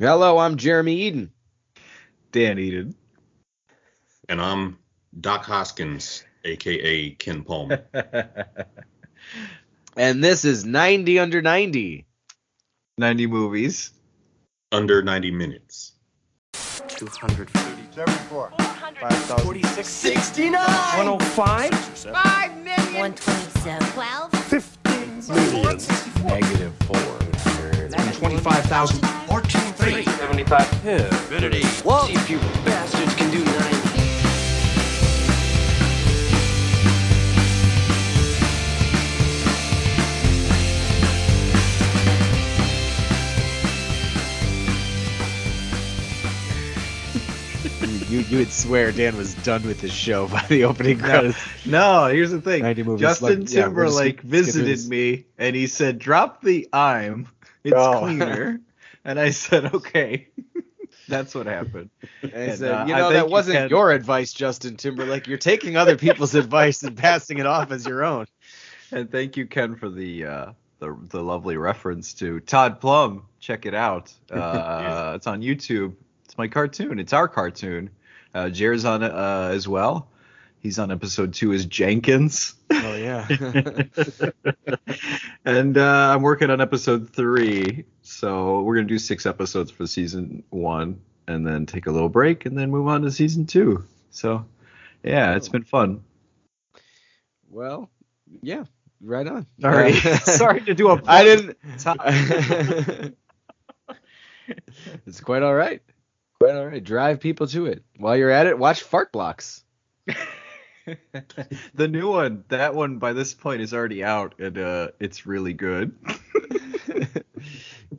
Hello, I'm Jeremy Eden. Dan Eden. And I'm Doc Hoskins, aka Ken Palmer. and this is 90 under 90. 90 movies. Under 90 minutes. 240. 74. 5,046. 69. 105. 5 million. 127. 12. 15 million. Negative 400. 25,000. 14. 3. 75. Infinity. Whoa. See if you bastards can do 90. you you would swear Dan was done with his show by the opening No, credits. no, here's the thing. Justin like- yeah, we're just Timberlake skip- skip visited me and he said, drop the I'm. It's Oh. cleaner. and I said, okay. That's what happened. And I And, said, uh, you know, that you wasn't can- your advice, Justin Timberlake. You're taking other people's advice and passing it off as your own. And thank you, Ken, for the uh, the, the lovely reference to Todd Plum. Check it out. Uh, It's on YouTube. It's my cartoon. It's our cartoon. Uh, Jared's on it uh, as well. He's on episode two as Jenkins. Oh yeah. and uh, I'm working on episode three. So we're gonna do six episodes for season one, and then take a little break, and then move on to season two. So yeah, it's been fun. well, yeah, right on. All right, Uh, sorry to do a. I didn't. it's quite all right. Quite all right. Drive people to it. While you're at it, watch Fart Blocks. the new one, that one by this point is already out, and uh, it's really good.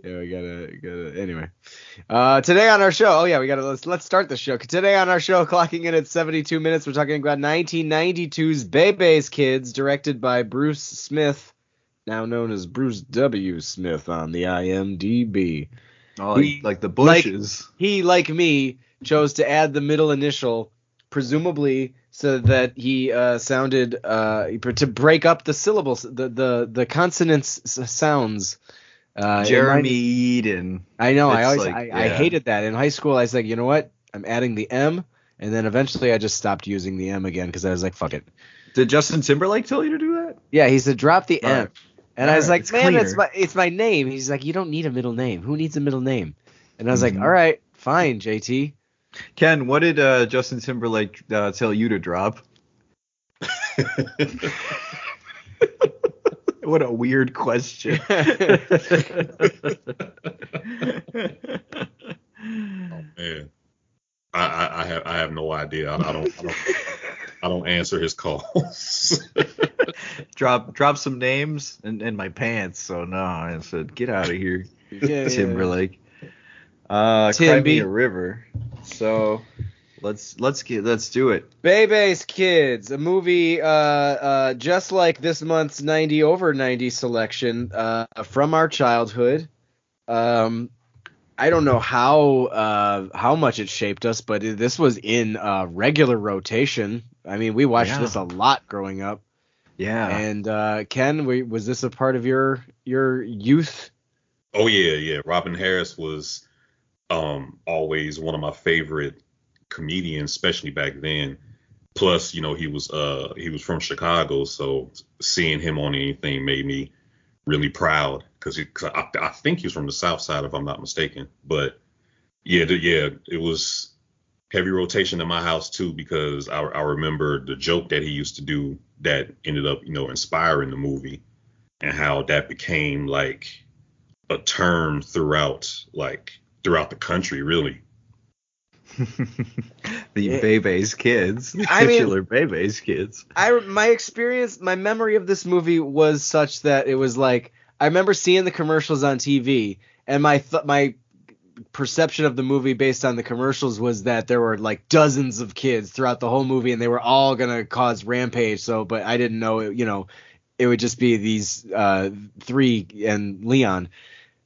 yeah, we gotta, gotta. Anyway, uh, today on our show. Oh yeah, we gotta let's let's start the show. Today on our show, clocking in at 72 minutes, we're talking about 1992's Bebe's Kids, directed by Bruce Smith, now known as Bruce W. Smith on the IMDb. Oh, like, He- like the like- bushes. he, like me, chose to add the middle initial, presumably so that he uh, sounded uh, to break up the syllables, the the the consonants sounds. Uh, Jeremy Eden. I know. I always like- I, I hated that in high school. I was like, you know what? I'm adding the M, and then eventually I just stopped using the M again because I was like, fuck it. Did Justin Timberlake tell you to do that? Yeah, he said drop the All M. right. And I was right, like, it's man, it's my it's my name. He's like, you don't need a middle name. Who needs a middle name? And I was Mhm. like, all right, fine, JT. Ken, what did uh, Justin Timberlake uh, tell you to drop? what a weird question. Man, I, I, I have I have no idea. I, I don't I don't I don't answer his calls. drop drop some names in, in my pants. So no, I said get out of here, Yeah, Timberlake. Uh, cry me Timby. a river. So let's let's get let's do it. Bebe's Kids, a movie uh, uh, just like this month's 90 over 90 selection uh, from our childhood. Um, I don't know how uh, how much it shaped us, but it- this was in uh, regular rotation. I mean, we watched Yeah. this a lot growing up. Yeah. And uh, Ken, we, was this a part of your your youth? oh yeah, yeah. Robin Harris was um always one of my favorite comedians, especially back then. Plus, you know, he was uh he was from Chicago, so seeing him on anything made me really proud because I, I think he's from the South Side, if I'm not mistaken. But yeah, the, yeah, it was heavy rotation in my house too because I, I remember the joke that he used to do that ended up, you know, inspiring the movie and how that became like a term throughout like throughout the country, really. the Yeah. Bebe's kids. The I mean- titular Bebe's kids. I my experience, my memory of this movie was such that it was like I remember seeing the commercials on TV, and my th- my perception of the movie based on the commercials was that there were like dozens of kids throughout the whole movie, and they were all gonna cause rampage. So, but I didn't know, it, you know, it would just be these uh, three and Leon.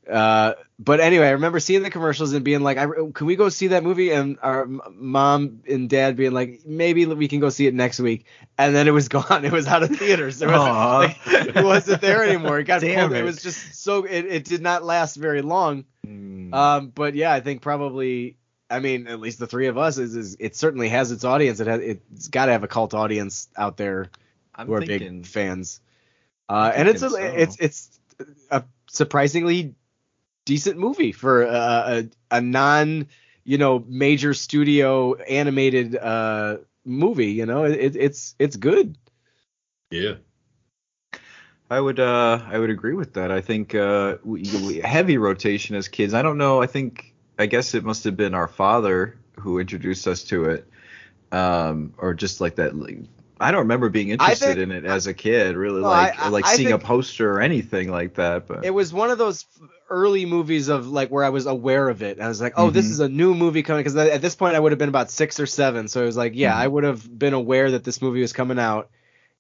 Uh, but anyway, I remember seeing the commercials and being like, I, "Can we go see that movie?" And our m- mom and dad being like, "Maybe we can go see it next week." And then it was gone. It was out of theaters. It, was, Aw. like, it wasn't there anymore. It got Damn pulled. It. it. was just so. It, it did not last very long. Mm. Um, but yeah, I think probably. I mean, at least the three of us is, is it certainly has its audience. It has it's got to have a cult audience out there I'm who are thinking, big fans. Uh, and it's a, so. it's it's a surprisingly decent movie for a, a, a non you know major studio animated uh movie. You know, it, it's it's good. Yeah. I would uh I would agree with that. I think uh we, we, heavy rotation as kids. I don't know. I think I guess it must have been our father who introduced us to it, um, or just like that. Like, I don't remember being interested think- in it as a kid. Really, like I- I- like I seeing a poster or anything like that. But It was one of those early movies of like where I was aware of it. I was like, oh, this Mhm. is a new movie coming because at this point I would have been about six or seven. So it was like, yeah, Mhm. I would have been aware that this movie was coming out.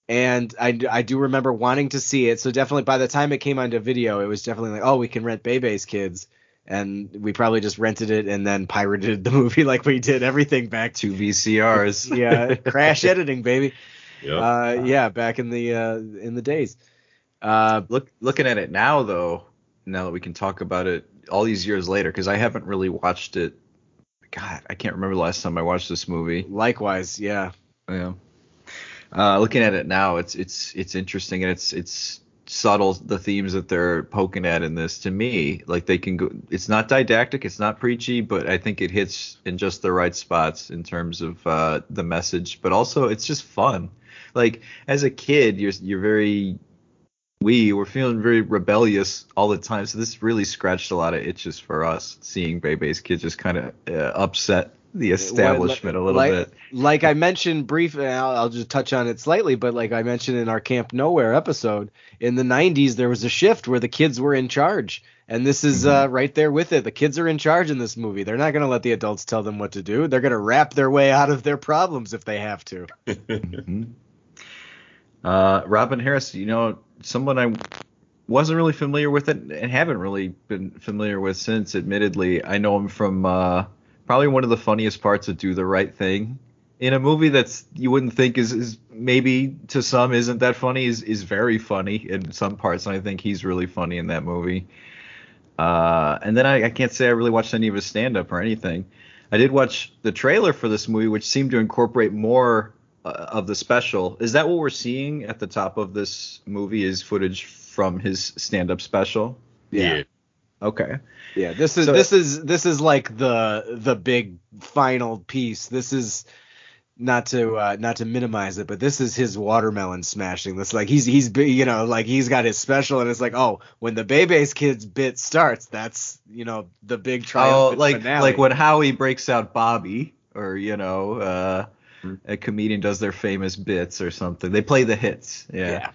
And I I do remember wanting to see it. So definitely by the time it came onto video, it was definitely like, oh, we can rent Bebe's Kids. And we probably just rented it and then pirated the movie like we did everything back to VCRs. yeah, crash editing, baby. Yeah. Uh, yeah, back in the uh, in the days. Uh, Look looking at it now though, now that we can talk about it all these years later, because I haven't really watched it. God, I can't remember the last time I watched this movie. likewise, yeah. Yeah. Uh, looking at it now, it's it's it's interesting and it's it's subtle the themes that they're poking at in this to me like they can go it's not didactic it's not preachy but i think it hits in just the right spots in terms of uh the message but also it's just fun. Like as a kid you're you're very we were feeling very rebellious all the time so this really scratched a lot of itches for us seeing Bebe's kid just kind of uh, upset the establishment a little like, bit Like I mentioned briefly, I'll, I'll just touch on it slightly, but like I mentioned in our Camp Nowhere episode, in the 90s there was a shift where the kids were in charge. And this is Mm-hmm. uh, right there with it. The kids are in charge in this movie. They're not going to let the adults tell them what to do. They're going to rap their way out of their problems if they have to. Mhm. Uh, Robin Harris, you know, someone I wasn't really familiar with it and haven't really been familiar with since. Admittedly, I know him from uh, probably one of the funniest parts of Do the Right Thing. In a movie that's you wouldn't think is, is maybe to some isn't that funny is is very funny in some parts, and I think he's really funny in that movie. Uh, and then I, I can't say I really watched any of his stand up or anything. I did watch the trailer for this movie, which seemed to incorporate more uh, of the special. Is that what we're seeing at the top of this movie? Is footage from his stand-up special? yeah. Okay. Yeah, this is So- this is this is like the the big final piece. This is not to uh, not to minimize it, but this is his watermelon smashing. This like he's he's you know like he's got his special, and it's like oh when the Bebe's Kids bit starts, that's you know the big Oh, like finale. like when Howie breaks out Bobby, or you know, uh, Hmm. a comedian does their famous bits or something. They play the hits. Yeah. Yeah.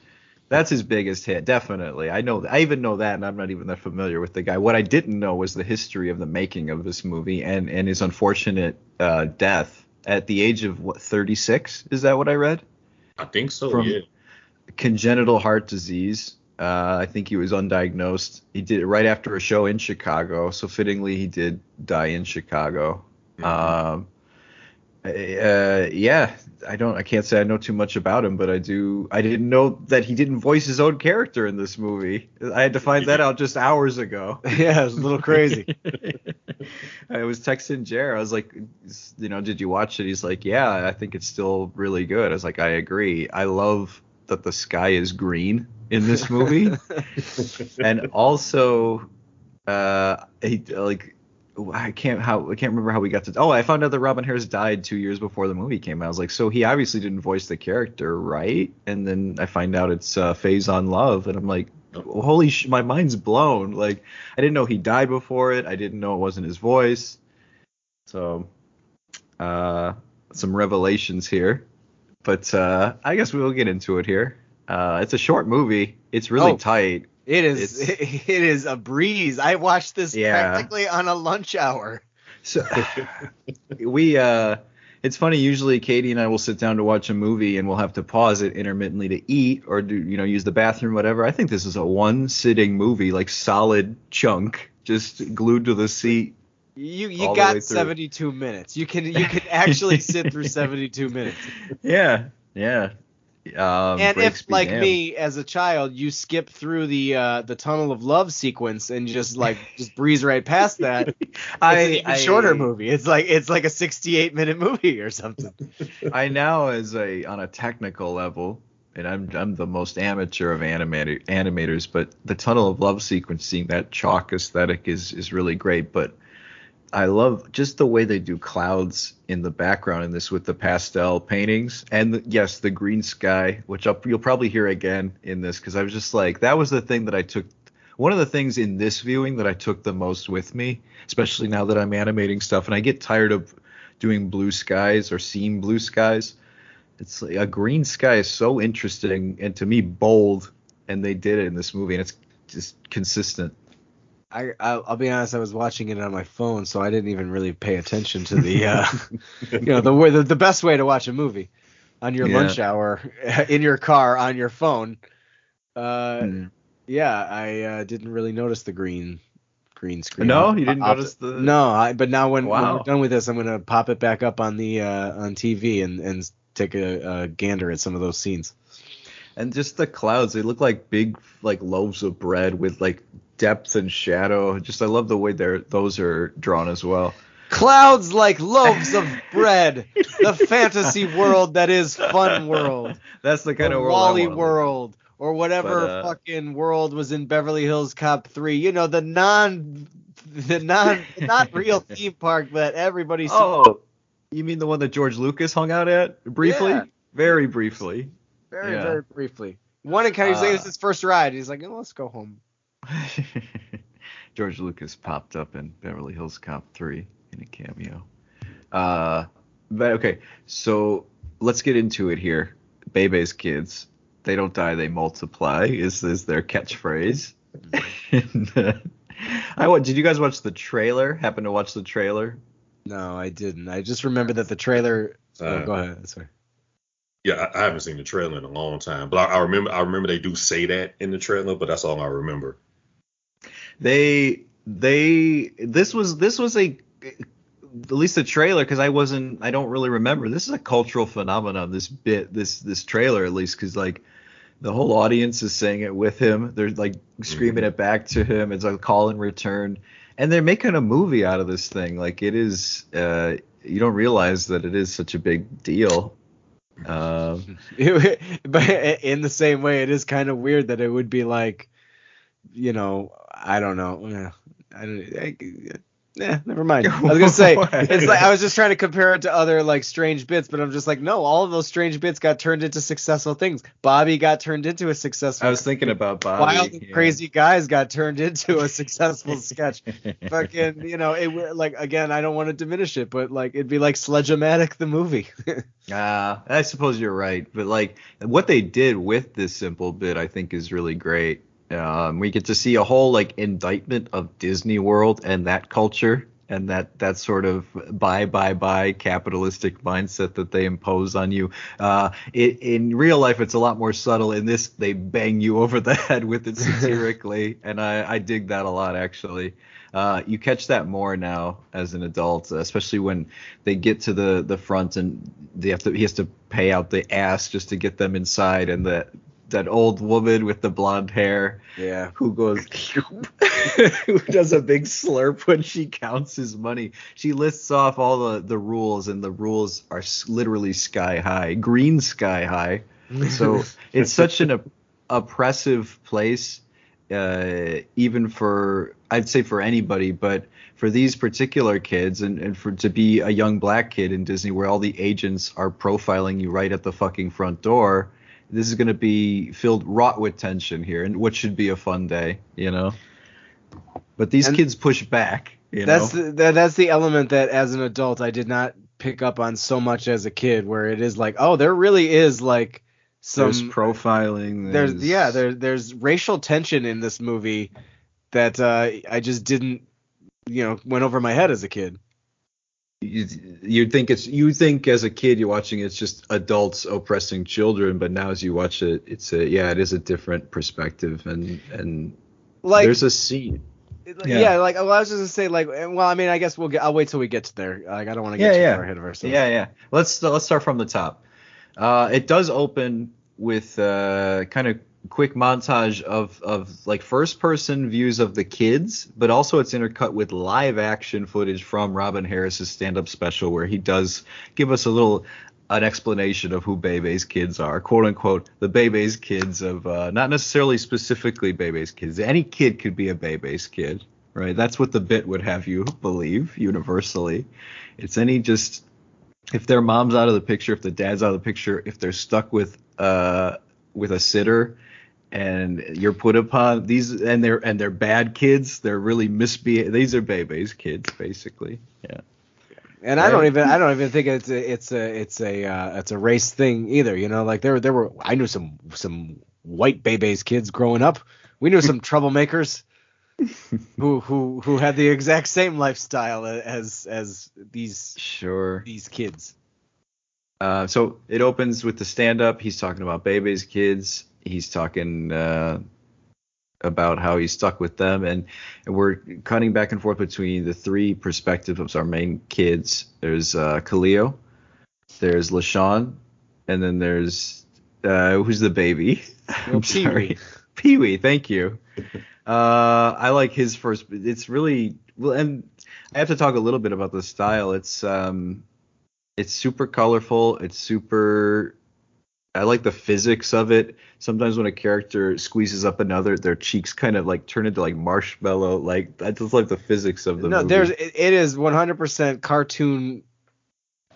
That's his biggest hit, definitely. I know. I even know that, and I'm not even that familiar with the guy. What I didn't know was the history of the making of this movie and and his unfortunate uh, death at the age of what 36. Is that what I read? I think so. From- yeah. congenital heart disease. Uh, I think he was undiagnosed. He did it right after a show in Chicago, so fittingly he did die in Chicago. Um, uh, yeah, I don't, I can't say I know too much about him, but I do. I didn't know that he didn't voice his own character in this movie. I had to find that out just hours ago. yeah, it's a little crazy. I was texting Jer. I was like, you know, did you watch it? He's like, yeah, I think it's still really good. I was like, I agree. I love that the sky is green in this movie, and also, uh, he like. I can't how I can't remember how we got to. Oh, I found out that Robin Harris died two years before the movie came out. I was like, so he obviously didn't voice the character, right? And then I find out it's uh, Faison Love, and I'm like, holy sh! My mind's blown. Like, I didn't know he died before it. I didn't know it wasn't his voice. So, uh, some revelations here. But uh, I guess we'll get into it here. Uh, it's a short movie. It's really Oh. tight. It is It's- it is a breeze. I watched this Yeah. practically on a lunch hour. So we uh It's funny. Usually, Katie and I will sit down to watch a movie, and we'll have to pause it intermittently to eat or do you know use the bathroom, whatever. I think this is a one sitting movie, like solid chunk, just glued to the seat. You you got 72 minutes. You can you can actually sit through 72 minutes. Yeah, yeah. Um, and if like damned. me as a child, you skip through the uh, the tunnel of love sequence and just like just breeze right past that, it's I, an even I- shorter movie. It's like it's like a 68 minute movie or something. I now, as a on a technical level, and I'm I'm the most amateur of animator, animators, but the tunnel of love sequence, seeing that chalk aesthetic is is really great. But I love just the way they do clouds in the background in this with the pastel paintings, and the, yes, the green sky, which I'll, you'll probably hear again in this, because I was just like that was the thing that I took. One of the things in this viewing that I took the most with me, especially now that I'm animating stuff, and I get tired of doing blue skies or seeing blue skies it's like a green sky is so interesting and to me bold and they did it in this movie and it's just consistent I I'll, I'll be honest, I was watching it on my phone, so I didn't even really pay attention to the uh, you know the way the, the best way to watch a movie on your Yeah. lunch hour in your car on your phone. Uh, Mm. yeah, I uh, didn't really notice the green green screen. No? You didn't I'll- notice the- No, I, but now when, when Wow. we're done with this, I'm gonna pop it back up on the uh, on TV and and take a, a gander at some of those scenes. and just the clouds they look like big like loaves of bread with like depth and shadow just i love the way they're those are drawn as well Clouds like loaves of bread. The fantasy world that is Fun World. that's the kind or of world Wally wanna live in. World or whatever But, uh, fucking world was in Beverly Hills Cop 3. You know, the non the non not real theme park that everybody oh you mean the one that george lucas hung out at briefly Yeah. very briefly very yeah. very briefly. One in County, he's like, Uh, it's his first ride. He's like, oh, let's go home. George Lucas popped up in Beverly Hills Cop 3 in a cameo. Uh, but okay, so let's get into it here. Bebe's kids, they don't die, they multiply. Is is their catchphrase? And, uh, I what? Did you guys watch the trailer? Happen to watch the trailer? No, I didn't. I just remember that the trailer. oh, Uh, go ahead. Sorry. Yeah, I, I haven't seen the trailer in a long time, but I, I remember I remember they do say that in the trailer, but that's all I remember. They they this was this was a at least the trailer because I wasn't I don't really remember. This is a cultural phenomenon. This bit this this trailer at least because like the whole audience is saying it with him. They're like screaming it back to him. It's a call and return, and they're making a movie out of this thing. Like it is. Uh, you don't realize that it is such a big deal. Um, but in the same way, it is kind of weird that it would be like, you know, I don't know. Yeah, I don't. I, yeah, never mind. I was gonna say it's like I was just trying to compare it to other like strange bits, but I'm just like, no, all of those strange bits got turned into successful things. Bobby got turned into a successful. I was thinking about Bobby. Wild yeah. crazy guys got turned into a successful sketch. Fucking, you know, it like again, I don't want to diminish it, but like it'd be like Sledge-O-Matic the movie. Uh, I suppose you're right, but like what they did with this simple bit, I think is really great. Um, we get to see a whole like indictment of Disney World and that culture and that that sort of buy buy buy capitalistic mindset that they impose on you. Uh, it, in real life, it's a lot more subtle. In this, they bang you over the head with it satirically, and I, I dig that a lot actually. Uh, you catch that more now as an adult, especially when they get to the the front and they have to he has to pay out the ass just to get them inside, and that that old woman with the blonde hair yeah. who goes who does a big slurp when she counts his money. She lists off all the the rules, and the rules are literally sky high, green sky high. So it's such an op- oppressive place, uh, even for I'd say for anybody, but for these particular kids, and, and for to be a young black kid in Disney, where all the agents are profiling you right at the fucking front door, this is going to be filled wrought with tension here, and what should be a fun day, you know. But these And- kids push back. You that's know? the, that, that's the element that as an adult I did not pick up on so much as a kid, where it is like, oh, there really is like some there's profiling. there's yeah there there's racial tension in this movie that uh, I just didn't you know went over my head as a kid. You you think it's you think as a kid you're watching it's just adults oppressing children, but now as you watch it, it's a yeah, it is a different perspective and and Like there's a scene. yeah. yeah. like well, I was just gonna say like well, I mean, I guess we'll get. I'll wait till we get to there. Like I don't want to get Yeah, too yeah. far ahead of ourselves. Yeah, yeah. Let's let's start from the top. Uh, it does open with uh, kind of quick montage of of like first person views of the kids, but also it's intercut with live action footage from Robin Harris's stand up special where he does give us a little an explanation of who Bebe's kids are, quote unquote, the Bebe's kids of uh, not necessarily specifically Bebe's kids. Any kid could be a Bebe's kid, right? That's what the bit would have you believe universally. It's any just if their mom's out of the picture, if the dad's out of the picture, if they're stuck with uh with a sitter and you're put upon these and they're and they're bad kids, they're really misbehaved. These are Bebe's kids, basically. Yeah. And I don't even I don't even think it's a it's a it's a uh, it's a race thing either. You know, like there there were I knew some some white Bebe's kids growing up. We knew some troublemakers who who who had the exact same lifestyle as as these Sure. these kids. Uh, so it opens with the stand up. He's talking about Bebe's kids. He's talking uh, about how he's stuck with them, and, and we're cutting back and forth between the three perspectives of our main kids. There's uh, Khalil, there's LaShawn, and then there's uh, who's the baby? I'm Pee-wee. sorry, Pee Wee. Thank you. Uh, I like his first. It's really well, and I have to talk a little bit about the style. It's um, it's super colorful. It's super. I like the physics of it. Sometimes when a character squeezes up another, their cheeks kind of like turn into like marshmallow. Like I just like the physics of the no, movie. there's it, it is 100% cartoon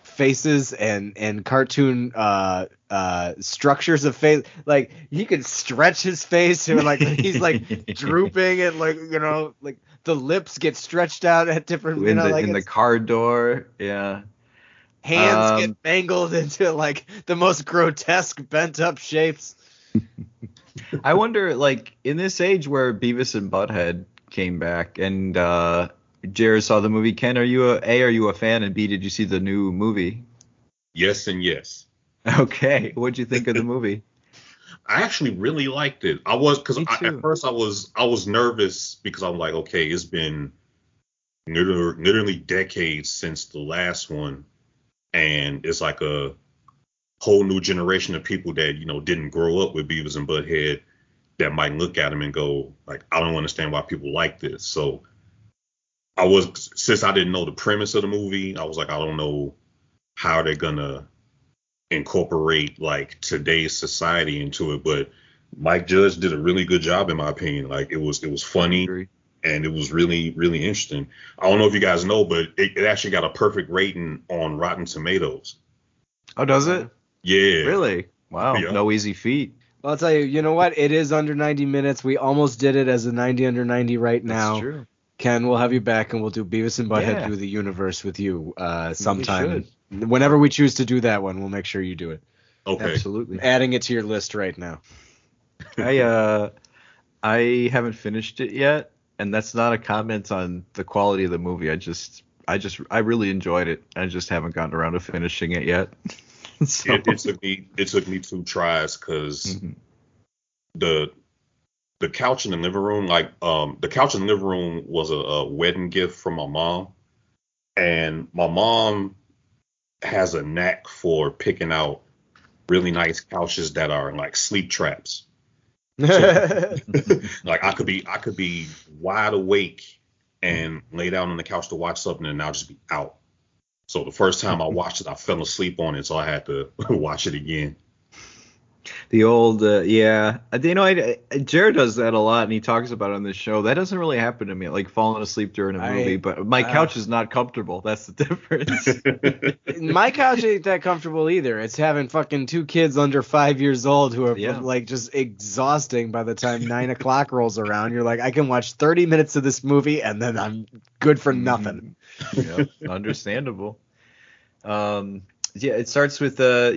faces and and cartoon uh uh structures of face like he could stretch his face or like he's like drooping and like you know like the lips get stretched out at different you in know the like in the car door. Yeah. Hands um, get mangled into like the most grotesque bent up shapes I wonder, like, in this age where Beavis and Butthead came back, and uh, Jared saw the movie. Ken, are you a A? Are you a fan? And B, did you see the new movie? Yes and yes. Okay, what'd you think of the movie? I actually really liked it. I was because Me at first I was I was nervous because I'm like, okay, it's been literally, literally decades since the last one, and it's like a whole new generation of people that you know didn't grow up with Beavis and Butthead that might look at him and go like, I don't understand why people like this. So I was since I didn't know the premise of the movie, I was like, I don't know how they're gonna incorporate like today's society into it, but Mike Judge did a really good job in my opinion. Like it was it was funny. And it was really really interesting. I don't know if you guys know, but it, it actually got a perfect rating on Rotten Tomatoes. Oh, does it? Yeah, Really? Wow. Yeah. No easy feat. well, i'll tell you you know what it is under 90 minutes we almost did it as a 90 under 90 right now That's true. Ken, we'll have you back and we'll do Beavis and Butthead Yeah. through the universe with you uh, sometime. should. Whenever we choose to do that one, we'll make sure you do it. Okay. Absolutely. Adding it to your list right now. I uh, I haven't finished it yet, and that's not a comment on the quality of the movie. I just, I just, I really enjoyed it. I just haven't gotten around to finishing it yet. so, It, it took me it took me two tries because Mhm. the the couch in the living room, like um the couch in the living room was a, a wedding gift from my mom. And my mom has a knack for picking out really nice couches that are like sleep traps. like I could be I could be wide awake and lay down on the couch to watch something and I'll just be out. So the first time I watched it, I fell asleep on it, so I had to watch it again. The old, uh, yeah, Uh, you know, I, I- Jared does that a lot, and he talks about it on this show. That doesn't really happen to me, like falling asleep during a movie. But my uh, couch is not comfortable. That's the difference. My couch ain't that comfortable either. It's having fucking two kids under five years old who are Yeah. like just exhausting by the time nine o'clock rolls around. You're like, I can watch 30 minutes of this movie and then I'm good for nothing. yep, understandable. Um, yeah, it starts with uh,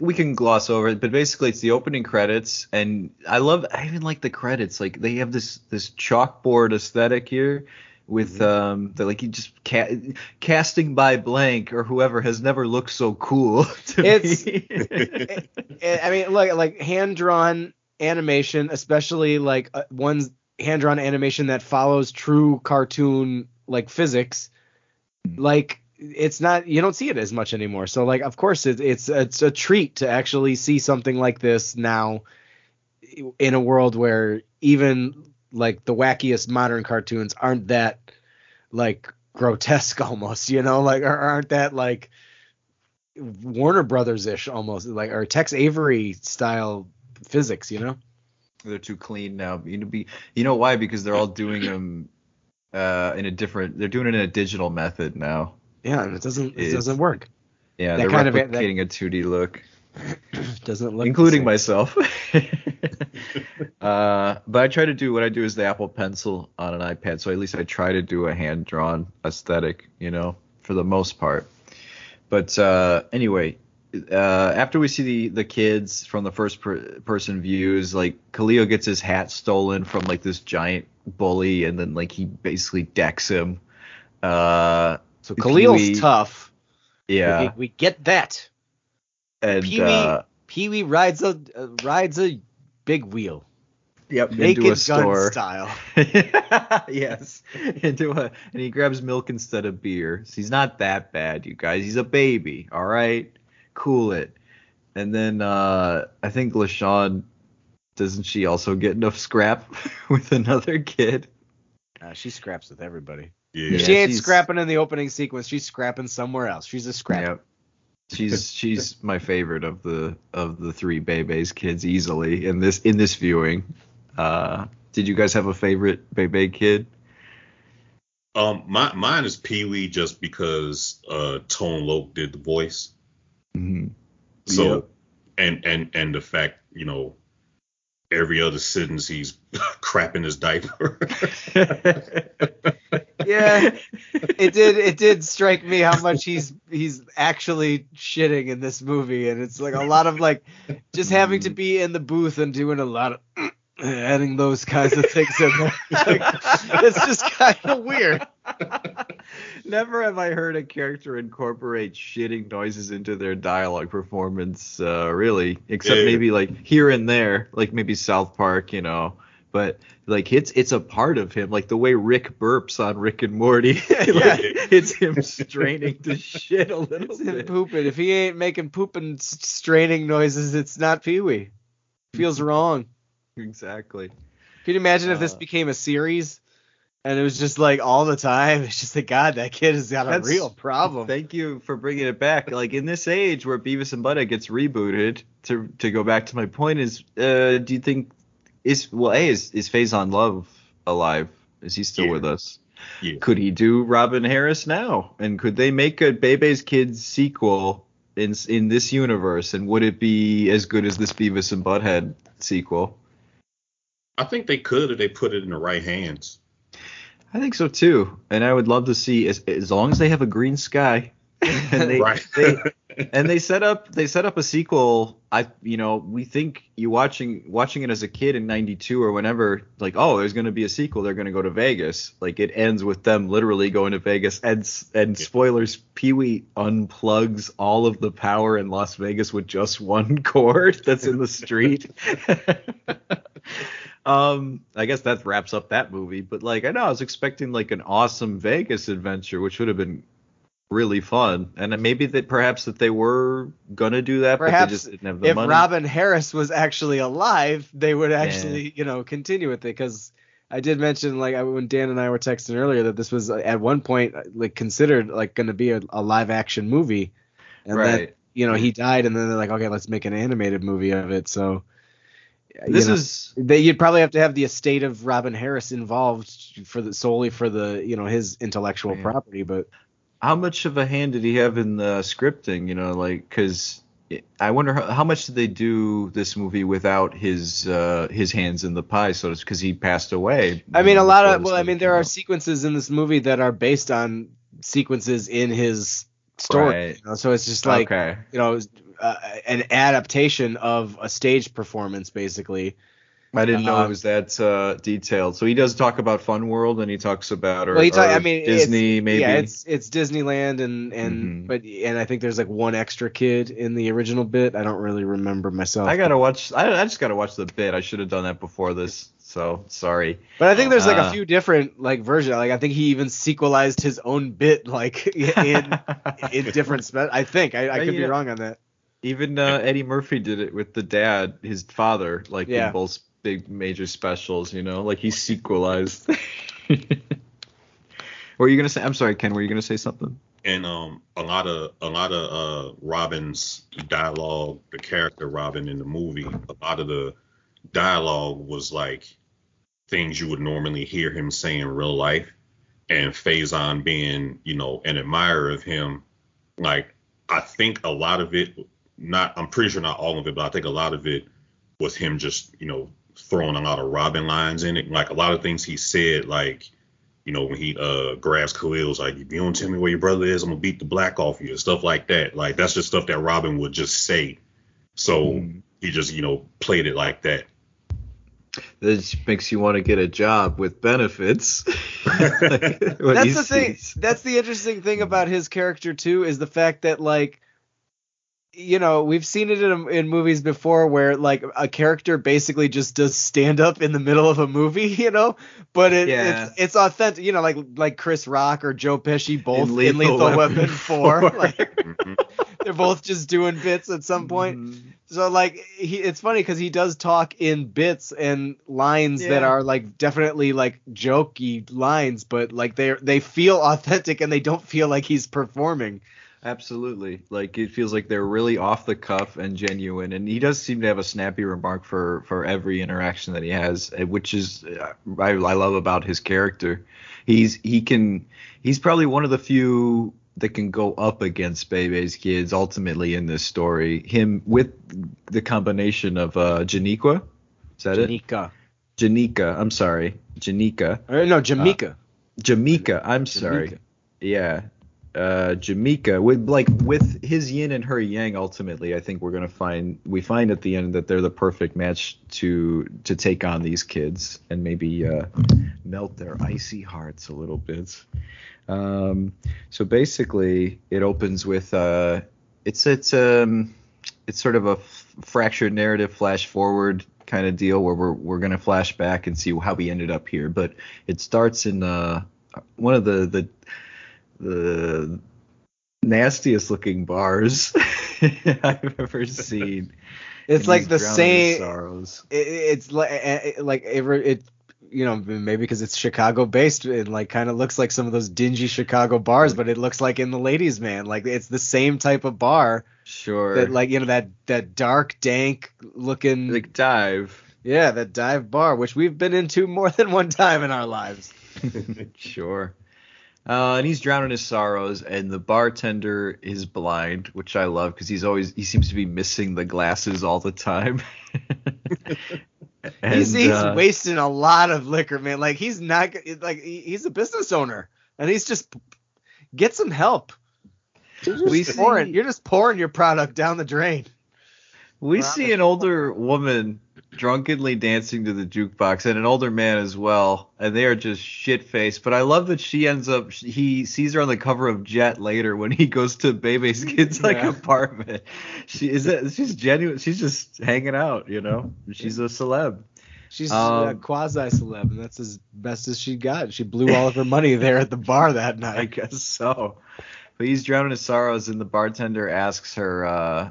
we can gloss over it, but basically it's the opening credits, and I love, I even like the credits. Like they have this this chalkboard aesthetic here, with um the like you just ca- casting by blank or whoever has never looked so cool to It's- me. I I mean, look, like hand drawn animation, especially like uh, one's hand drawn animation that follows true cartoon like physics, like it's not you don't see it as much anymore. So like, of course, it, it's it's a treat to actually see something like this now in a world where even like the wackiest modern cartoons aren't that like grotesque almost, you know, like aren't that like Warner Brothers ish almost like or Tex Avery style physics, you know? they're too clean now. You know, be you know why? Because they're all doing them uh in a different. They're doing it in a digital method now. Yeah, and it doesn't it It's- doesn't work. Yeah, That they're kind of- that- replicating a 2D look. Doesn't look including myself. uh, but I try to do what I do is the Apple Pencil on an iPad, so at least I try to do a hand drawn aesthetic, you know, for the most part. But uh, anyway, uh, after we see the the kids from the first per- person views, like Khalil gets his hat stolen from like this giant bully, and then like he basically decks him. Uh, So Khalil's Pee-wee- tough. yeah, We, we get that. and Pee Wee uh, Pee Wee rides a uh, rides a big wheel. yep, Naked into a gun store. style. yes, into a and he grabs milk instead of beer. So he's not that bad, you guys. He's a baby, all right. Cool it. And then uh I think LaShawn doesn't she also get enough scrap with another kid? Uh, she scraps with everybody. Yeah. she ain't scrapping in the opening sequence. She's scrapping somewhere else. She's a scrap. Yep. She's she's my favorite of the of the three Bebe's kids easily in this in this viewing. Uh did you guys have a favorite Bebe kid? Um, my mine is Pee Wee just because uh Tone Loc did the voice. Mm-hmm. So Yep. and and and the fact you know every other sentence he's crapping his diaper. Yeah, it did. It did strike me how much he's he's actually shitting in this movie, and it's like a lot of like just having to be in the booth and doing a lot of adding those kinds of things in there. Like, it's just kind of weird. Never have I heard a character incorporate shitting noises into their dialogue performance, uh, really, except Yeah. maybe like here and there, like maybe South Park, you know. But like it's it's a part of him, like the way Rick burps on Rick and Morty. like, it's him straining to shit a little It's him bit. pooping. If he ain't making pooping straining noises, it's not Pee Wee. Feels wrong. Exactly. Can you imagine if this Uh, became a series and it was just like all the time? It's just like God, that kid has got a real problem. Thank you for bringing it back. Like in this age where Beavis and Butthead gets rebooted, to to go back to my point is, uh, do you think is well, a is is Faison Love alive? Is he still Yeah. with us? yeah. Could he do Robin Harris now? And could they make a Bebe's Kids sequel in in this universe? And would it be as good as this Beavis and Butthead sequel? I think they could if they put it in the right hands. I think so too, and I would love to see as as long as they have a green sky, and they, Right. they and they set up they set up a sequel. I you know we think you watching watching it as a kid in '92 or whenever like oh there's going to be a sequel they're going to go to Vegas like it ends with them literally going to Vegas and and spoilers Pee Wee unplugs all of the power in Las Vegas with just one cord that's in the street. um I guess that wraps up that movie but like I know I was expecting like an awesome Vegas adventure which would have been really fun and maybe that perhaps that they were gonna do that but Perhaps they just didn't have the if money. Robin Harris was actually alive, they would actually, you know, continue with it because I did mention like when Dan and I were texting earlier that this was uh, at one point uh, like considered like going to be a, a live action movie, and then right you know he died, and then they're like, okay, let's make an animated movie of it. So this know, is they, you'd probably have to have the estate of Robin Harris involved for the solely for the you know his intellectual Yeah. property, but how much of a hand did he have in the scripting you know like because i wonder how, how much did they do this movie without his uh his hands in the pie so it's because he passed away I mean, a lot of well, I mean, there came are out. sequences in this movie that are based on sequences in his story. Right. You know? So it's just like okay you know uh, an adaptation of a stage performance, basically. I didn't know Um, it was that uh, detailed. So he does talk about Fun World, and he talks about or, well, or I mean, Disney maybe. Yeah, it's it's Disneyland and and Mhm. but and I think there's like one extra kid in the original bit. I don't really remember myself. I gotta watch. I, I just gotta watch the bit. I should have done that before this. So sorry. But I think there's like a Uh, few different like versions. Like I think he even sequelized his own bit like in in different. Spe- I think I, I Yeah, could be wrong on that. Even uh, Eddie Murphy did it with the dad, his father, like Yeah. in both big major specials. You know, like he sequelized. were you gonna say? I'm sorry, Ken. Were you gonna say something? and um a lot of a lot of uh Robin's dialogue, the character Robin in the movie, a lot of the dialogue was like things you would normally hear him say in real life. And Faison being, you know, an admirer of him, like I think a lot of it not I'm pretty sure not all of it, but I think a lot of it was him just, you know, throwing a lot of Robin lines in it. Like a lot of things he said, like you know, when he uh grabs Khalil's like, if you don't tell me where your brother is, I'm gonna beat the black off you, and stuff like that. Like that's just stuff that Robin would just say. So Mm. he just, you know, played it like that. This makes you want to get a job with benefits. Like, That's he the thing. That's the interesting thing about his character too is the fact that like you know we've seen it in, in movies before where like a character basically just does stand up in the middle of a movie you know but it, Yeah. it's it's authentic you know like like chris rock or joe pesci both in Lethal lethal, Weapon weapon, 4 4. like Mhm. they're both just doing bits at some point Mhm. so like he it's funny because he does talk in bits and lines that are like definitely like jokey lines but like they they feel authentic and they don't feel like he's performing Absolutely. Like it feels like they're really off the cuff and genuine, and he does seem to have a snappy remark for for every interaction that he has, eh, which is uh, I, I love about his character. He's he can he's probably one of the few that can go up against Bebe's kids ultimately in this story. Him with the combination of uh Janiqua, is that it? Janika. Janika. I'm sorry, Janika. Or, no Jamaica Jamaica. I'm sorry. Yeah. Uh Jamaica with like with his yin and her yang ultimately I think we're to find we find at the end that they're the perfect match to to take on these kids and maybe uh melt their icy hearts a little bit. Um so basically it opens with uh it's it's um it's sort of a f- fractured narrative flash forward kind of deal where we're we're to flash back and see how we ended up here but it starts in uh one of the the the nastiest looking bars I've ever seen. it's like the same sorrows. it, it's like eh, eh, it, like it, it you know maybe because it's chicago based it like kind of looks like some of those dingy chicago bars but it looks like in the ladies man like it's the same type of bar Sure. that like you know that that dark dank looking like dive. yeah that dive bar which we've been into more than one time in our lives sure. Uh, and he's drowning his sorrows, and the bartender is blind, which I love because he's always he seems to be missing the glasses all the time. and, he's he's uh, wasting a lot of liquor man. Like he's not like he's a business owner and he's just get some help. We Just pouring, see- you're just pouring your product down the drain. We see an older woman drunkenly dancing to the jukebox and an older man as well, and they are just shit faced. But I love that she ends up. He sees her on the cover of Jet later when he goes to Bebe's kid's like Yeah. apartment. She is that she's genuine. She's just hanging out, you know. She's a celeb. She's Um, a quasi celeb, and that's as best as she got. She blew all of her money there at the bar that night. I guess so. But he's drowning his sorrows, and the bartender asks her, uh,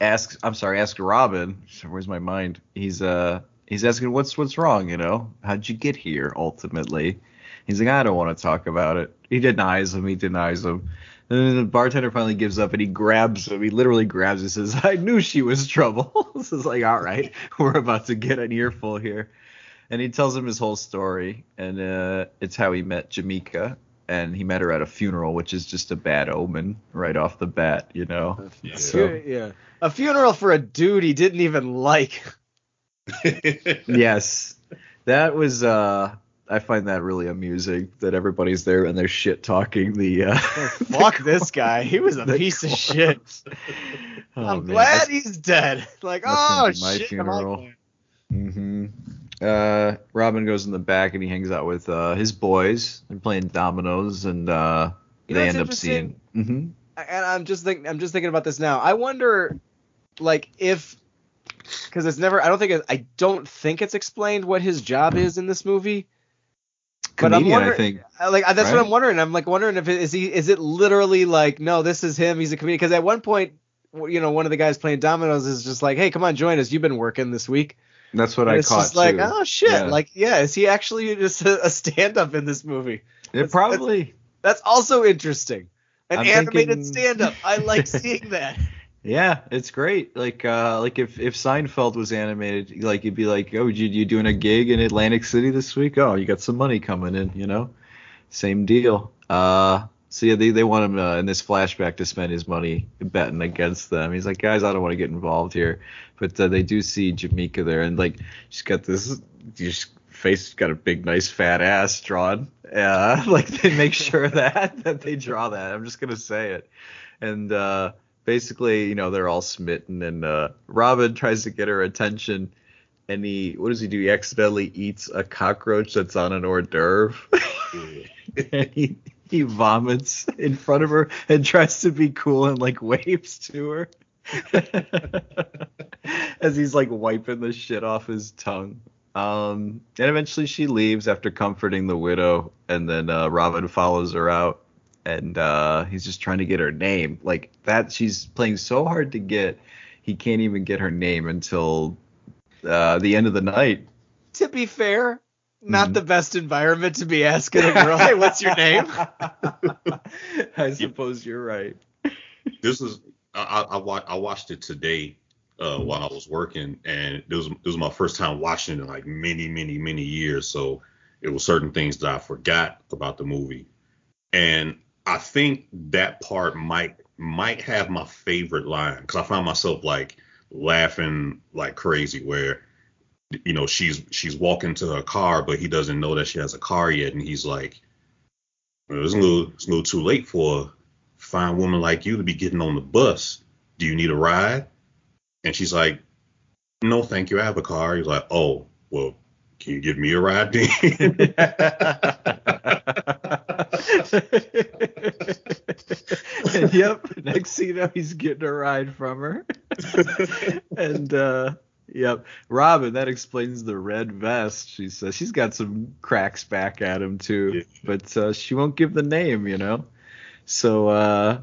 asks, I'm sorry, asks Robin. Where's my mind? He's uh, he's asking what's what's wrong, you know? How'd you get here? Ultimately, he's like, I don't want to talk about it. He denies him. He denies him. And then the bartender finally gives up, and he grabs him. He literally grabs him. and Says, I knew she was trouble. is like, all right, we're about to get an earful here. And he tells him his whole story, and uh, it's how he met Jamaica, and he met her at a funeral, which is just a bad omen right off the bat, you know. Yeah. So- yeah, a funeral for a dude he didn't even like. yes, that was. uh I find that really amusing that everybody's there and they're shit talking the. Uh, Fuck this guy. He was a the piece of shit. Oh, I'm man. glad he's dead. Like, oh gonna my shit. I'm all funeral. glad. Uh, Robin goes in the back and he hangs out with uh, his boys and playing dominoes, and uh, You know they end up seeing. Mm-hmm. and I'm just think I'm just thinking about this now. I wonder, like, if because it's never. I don't think it, I don't think it's explained what his job is in this movie. But I'm Comedian, I wondering- think. Uh, Like that's Right? what I'm wondering. I'm like wondering if it, is he is it literally like no, this is him. He's a comedian. Because at one point, you know, one of the guys playing dominoes is just like, hey, come on, join us. You've been working this week. That's what And I it's caught just like, too. oh shit. Yeah. Like, yeah, is he actually just a, a stand up in this movie? it probably. That's also interesting. An I'm animated thinking- stand up. I like seeing that. Yeah, it's great. Like, uh, like if if Seinfeld was animated, like you'd be like, oh, you you doing a gig in Atlantic City this week? Oh, you got some money coming in, you know? Same deal. Uh, so yeah, they they want him uh, in this flashback to spend his money betting against them. He's like, guys, I don't want to get involved here, but uh, they do see Jamaica there, and like she's got this, just face got a big, nice, fat ass drawn. Uh, like they make sure that that they draw that. I'm just gonna say it, and uh, basically, you know, they're all smitten, and uh, Robin tries to get her attention. And he, what does he do? He accidentally eats a cockroach that's on an hors d'oeuvre. and he, he vomits in front of her and tries to be cool and like waves to her as he's like wiping the shit off his tongue. Um, and eventually she leaves after comforting the widow, and then uh, Robin follows her out, and uh, he's just trying to get her name. Like that, she's playing so hard to get, he can't even get her name until uh, the end of the night. to be fair, not Mhm. the best environment to be asking a girl, hey, what's your name? I suppose you're right. this is I, I, I, wa- I watched it today uh, while I was working, and it was this was my first time watching it in like many, many, many years. So it was certain things that I forgot about the movie, and I think that part might might have my favorite line because I found myself like laughing like crazy where you know she's she's walking to her car but he doesn't know that she has a car yet. And he's like "Well, it's a little it's a little too late for a fine woman like you to be getting on the bus. Do you need a ride? And she's like no thank you. I have a car. He's like oh well can you give me a ride then? Yep. Next you know, he's getting a ride from her. and uh yep. Robin, that explains the red vest. She says she's got some cracks back at him too. But uh she won't give the name, you know. So uh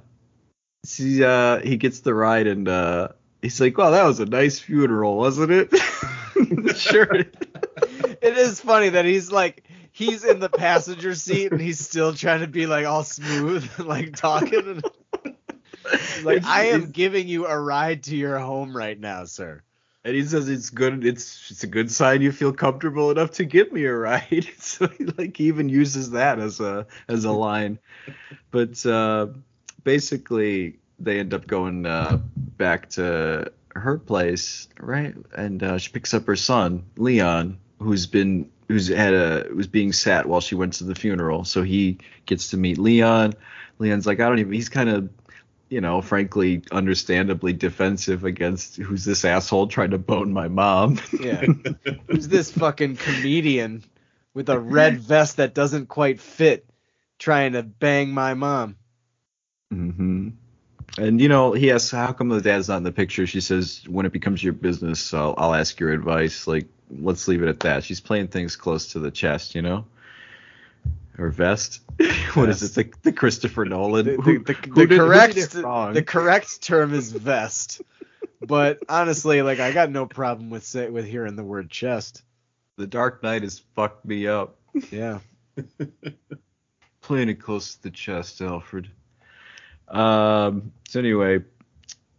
she uh he gets the ride and uh he's like, Well, that was a nice funeral, wasn't it? sure. it is funny that he's like he's in the passenger seat and he's still trying to be like all smooth and like talking and like I am giving you a ride to your home right now, sir. And he says it's good. It's it's a good sign you feel comfortable enough to give me a ride. so he like even uses that as a as a line. But uh, basically, they end up going uh, back to her place, right? And uh, she picks up her son Leon, who's been who's had a was being sat while she went to the funeral. So he gets to meet Leon. Leon's like I don't even. He's kind of you know, frankly, understandably defensive against who's this asshole trying to bone my mom. Yeah. Who's this fucking comedian with a red vest that doesn't quite fit trying to bang my mom? Mm-hmm. And you know, he asks, "How come the dad's not in the picture?" She says, "When it becomes your business, I'll, I'll ask your advice." Like, let's leave it at that. She's playing things close to the chest, you know. Or vest. what is it? The, the Christopher Nolan. The, Who- the, who the did- correct the correct term is vest. But honestly, like I got no problem with say, with hearing the word chest. the Dark Knight has fucked me up. Yeah. playing it close to the chest, Alfred. Um. So anyway,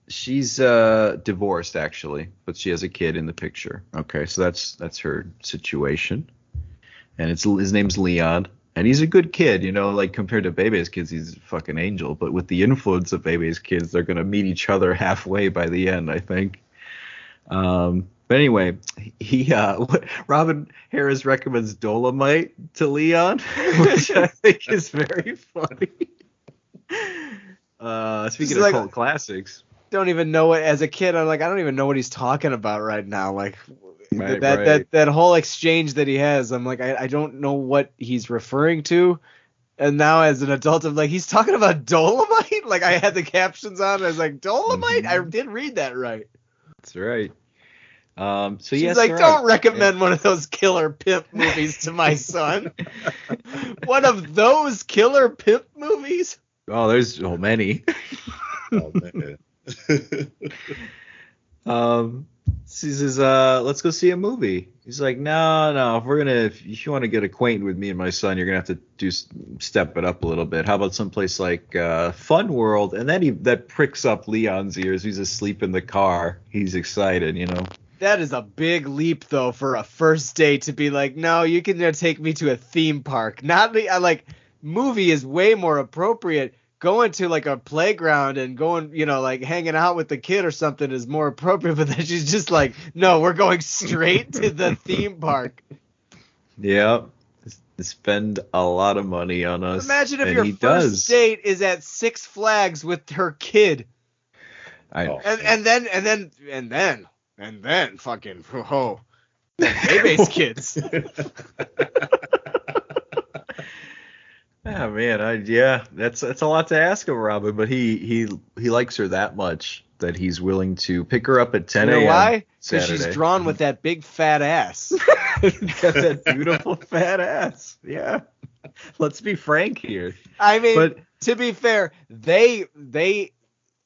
she's uh divorced actually, but she has a kid in the picture. Okay, so that's that's her situation, and it's his name's Leon, and he's a good kid. You know, like compared to Bebe's kids, he's a fucking angel. But with the influence of Bebe's kids, they're gonna meet each other halfway by the end, I think. Um. But anyway, he uh, Robin Harris recommends Dolomite to Leon, which I think is very funny. Uh, speaking of like- cult classics, Don't even know it as a kid. I'm like I don't even know what he's talking about right now. Like Right, that right. that that whole exchange that he has, I'm like, I, I don't know what he's referring to. And now as an adult, I'm like, he's talking about Dolomite. Like I had the captions on, I was like, Dolomite. I Mm-hmm. did read that right. That's right. Um, so She's yes, like, don't recommend one of those killer pimp movies to my son. one of those killer pimp movies. Oh, there's so many. Oh man. Um, he says, uh, let's go see a movie. He's like, no, no, if we're gonna, if you want to get acquainted with me and my son, you're gonna have to do step it up a little bit. How about someplace like uh, Fun World? And then he that pricks up Leon's ears. He's asleep in the car. He's excited, you know. That is a big leap, though, for a first date to be like, no, you can uh, take me to a theme park. Not the I like movie is way more appropriate. Going to like a playground and going, you know, like hanging out with the kid or something is more appropriate. But then she's just like, no, we're going straight to the theme park. Yeah. Spend a lot of money on us. Imagine if your first does. date is at Six Flags with her kid, I, Oh. and and then and then and then and then fucking oh, Bebe's kids. Yeah, man. I, yeah, that's that's a lot to ask of Robin, but he he he likes her that much that he's willing to pick her up at 10 You a.m. know why? Because she's drawn with that big fat ass. Got that beautiful fat ass. Yeah. Let's be frank here. I mean, But to be fair, they they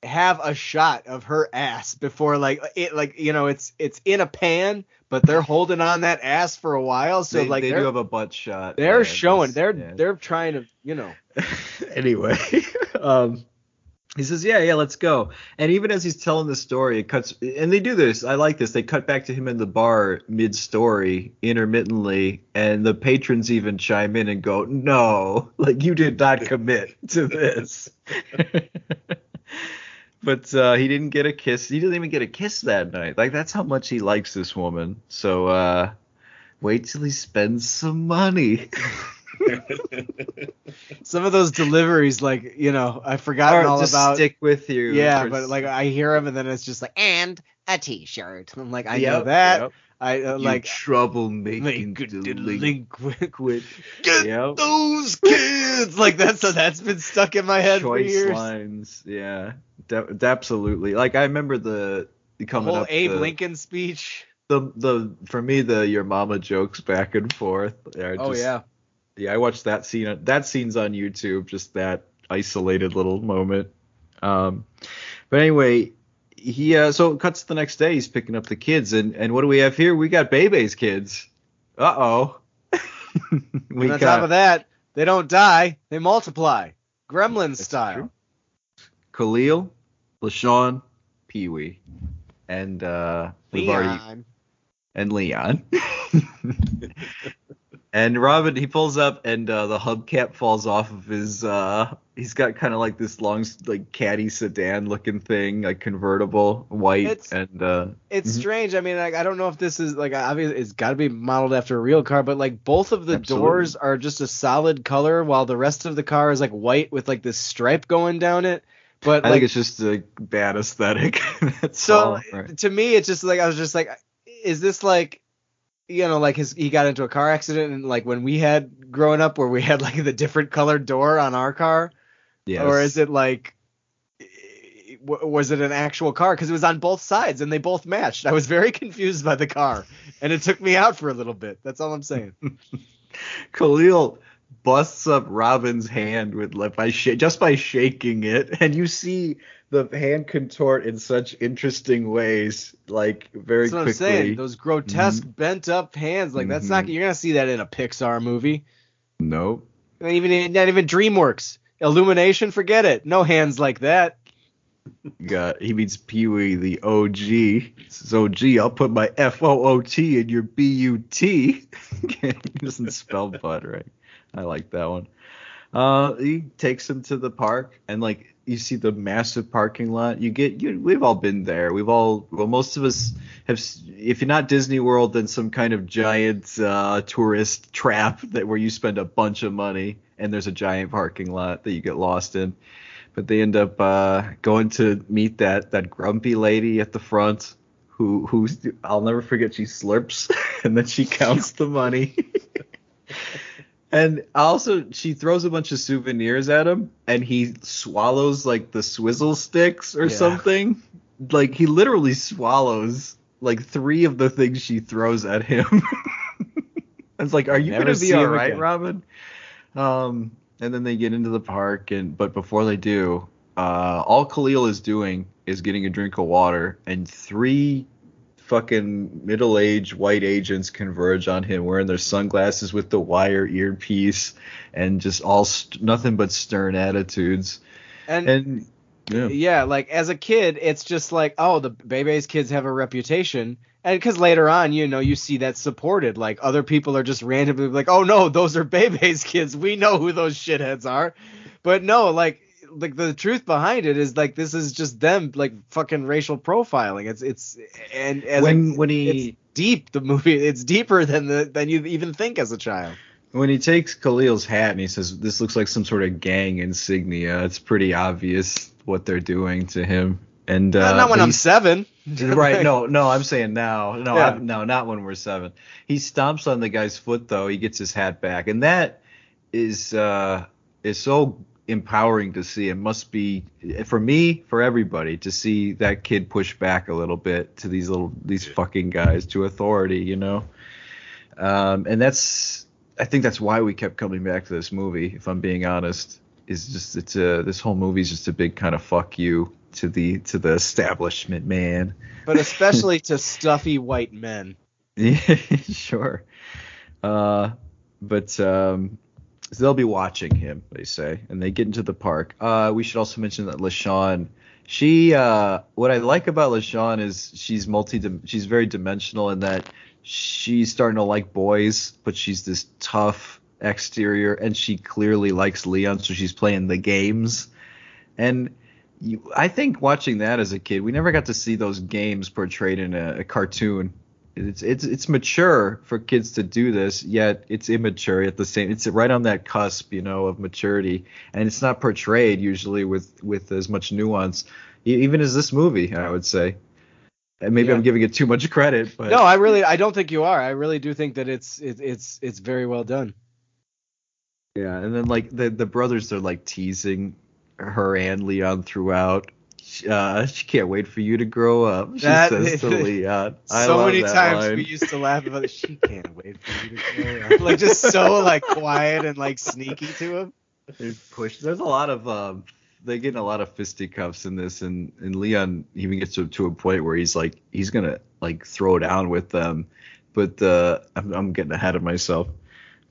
have a shot of her ass before like it like you know it's it's in a pan, but they're holding on that ass for a while. So they, like they do have a butt shot. they're Yeah, showing they're yeah. they're trying to you know anyway, um, he says, "Yeah, yeah, let's go." And even as he's telling the story, it cuts, and they do this. I like this. They cut back to him in the bar mid-story, intermittently, and the patrons even chime in and go, "No, like you did not commit to this." but uh, he didn't get a kiss. He didn't even get a kiss that night. Like that's how much he likes this woman. So uh, wait till he spends some money. some of those deliveries like you know I've forgotten Or all just about stick with you. yeah, but like I hear him, and then it's just like and a t-shirt. I'm like I Yep, know that. yep. I uh, You like troublemaking delinquent. delinquent. Get Yep. those kids. Like that's that's been stuck in my head for Choice years. lines, yeah, De- absolutely. Like I remember the The coming whole up Abe the, Lincoln speech. the the for me the your mama jokes back and forth. are Oh yeah. yeah. I watched that scene. That scene's on YouTube. Just that isolated little moment. Um, but anyway, he uh, so it cuts the next day. He's picking up the kids, and and what do we have here? We got Bebe's kids. Uh oh. we and on top of that, they don't die, they multiply. Gremlin style. true. Khalil, LaShawn, Pee Wee, and uh, already and Leon. and Robin, he pulls up, and uh, the hubcap falls off of his. Uh, he's got kind of like this long, like caddy sedan looking thing, like convertible, white, It's- and uh, It's Mhm. strange. I mean, like, I don't know if this is like obviously it's got to be modeled after a real car, but like both of the Absolutely. doors are just a solid color, while the rest of the car is like white with like this stripe going down it. But I like, think it's just a bad aesthetic. So. Right. to me, it's just like I was just like, is this like, you know, like his he got into a car accident and like when we had growing up where we had like the different colored door on our car, Yes. or is it like was it an actual car? Because it was on both sides and they both matched. I was very confused by the car and it took me out for a little bit. That's all i'm saying. Khalil busts up Robin's hand with like by sh- just by shaking it, and you see the hand contort in such interesting ways, like very that's what quickly. i'm saying those grotesque bent up hands like that's not Mhm. you're gonna see that in a pixar movie Nope. not even not even dreamworks illumination forget it no hands like that Got he meets Pee Wee the OG. Says OG. I'll put my F O O T in your B U T. he doesn't spell butt right. I like that one. Uh, he takes him to the park and like you see the massive parking lot. You get you. We've all been there. We've all well, most of us have. If you're not Disney World, then some kind of giant uh, tourist trap that where you spend a bunch of money and there's a giant parking lot that you get lost in but they end up uh, going to meet that that grumpy lady at the front who who I'll never forget. She slurps and then she counts the money. and also she throws a bunch of souvenirs at him and he swallows like the swizzle sticks or Yeah. something. Like he literally swallows like three of the things she throws at him. it's like, are you Never gonna be all right, again. Robin? Um, and then they get into the park, and but before they do, uh, all Khalil is doing is getting a drink of water, and three fucking middle-aged white agents converge on him, wearing their sunglasses with the wire earpiece, and just all st- nothing but stern attitudes. And, And yeah, yeah, like as a kid, it's just like, oh, the Bebe's kids have a reputation. And because later on, you know, you see that supported. Like other people are just randomly like, oh no, those are Bebe's kids. We know who those shitheads are. But no, like, like the truth behind it is like this is just them like fucking racial profiling. It's it's and as when a, when he deep the movie. It's deeper than the than you even think as a child. When he takes Khalil's hat and he says, "This looks like some sort of gang insignia," it's pretty obvious what they're doing to him. And uh, not when I'm seven. right? No, no, I'm saying now. No, Yeah. I'm- no, not when we're seven. He stomps on the guy's foot though. He gets his hat back, and that is uh is so empowering to see. It must be for me, for everybody, to see that kid push back a little bit to these little these fucking guys to authority, you know. Um, and that's I think that's why we kept coming back to this movie. If I'm being honest, is just it's a this whole movie is just a big kind of fuck you to the to the establishment, man. but especially to stuffy white men. Yeah, sure. Uh, but um, they'll be watching him, they say, and they get into the park. Uh, we should also mention that LaShawn, she, uh, what I like about LaShawn is she's multi, she's very dimensional in that she's starting to like boys, but she's this tough exterior, and she clearly likes Leon, so she's playing the games, and. You, I think watching that as a kid, we never got to see those games portrayed in a, a cartoon it's it's it's mature for kids to do this yet it's immature at the same it's right on that cusp you know of maturity and it's not portrayed usually with with as much nuance even as this movie i would say and maybe Yeah. i'm giving it too much credit but No, I really I don't think you are. I really do think that it's it, it's it's very well done. yeah and then like the the brothers are like teasing her and leon throughout uh, she can't wait for you to grow up. She That- says to Leon. I so many times line. we used to laugh about it. She can't wait for you to grow up. Like just so like quiet and like sneaky to him. They push. There's a lot of um, they get in a lot of fisticuffs in this, and and Leon even gets to, to a point where he's like he's gonna like throw down with them, but uh, I'm, I'm getting ahead of myself.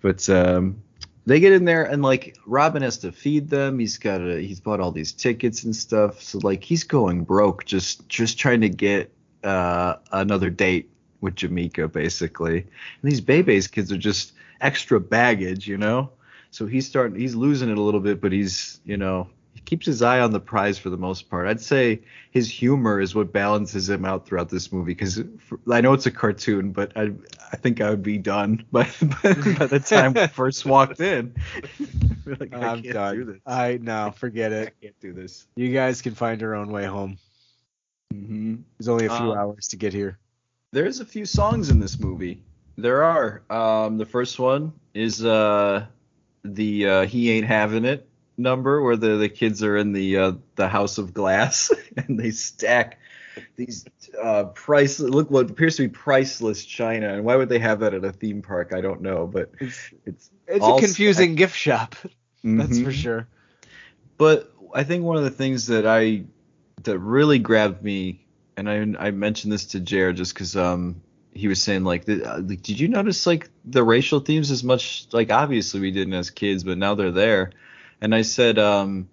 But um, they get in there and like Robin has to feed them. He's got a he's bought all these tickets and stuff, so like he's going broke just just trying to get uh another date with Jamaica basically. And these Bebe's kids are just extra baggage, you know. So he's starting he's losing it a little bit, but he's you know keeps his eye on the prize for the most part. I'd say his humor is what balances him out throughout this movie because I know it's a cartoon, but I I think I would be done by by, by the time we first walked in. I like I I'm can't done. do this. I no, forget I it. can't do this. You guys can find your own way home. hmm There's only a few Um, hours to get here. There's a few songs in this movie. There are. Um, the first one is uh, the uh, "He Ain't Having It" number, where the, the kids are in the uh, the house of glass and they stack these uh, priceless look what appears to be priceless china. And why would they have that at a theme park? I don't know, but It's it's it's a confusing gift shop. That's Mhm. for sure. But I think one of the things that I that really grabbed me, and I I mentioned this to Jared just because um he was saying like, the, uh, like, did you notice like the racial themes as much like obviously we didn't as kids, but now they're there, and I said um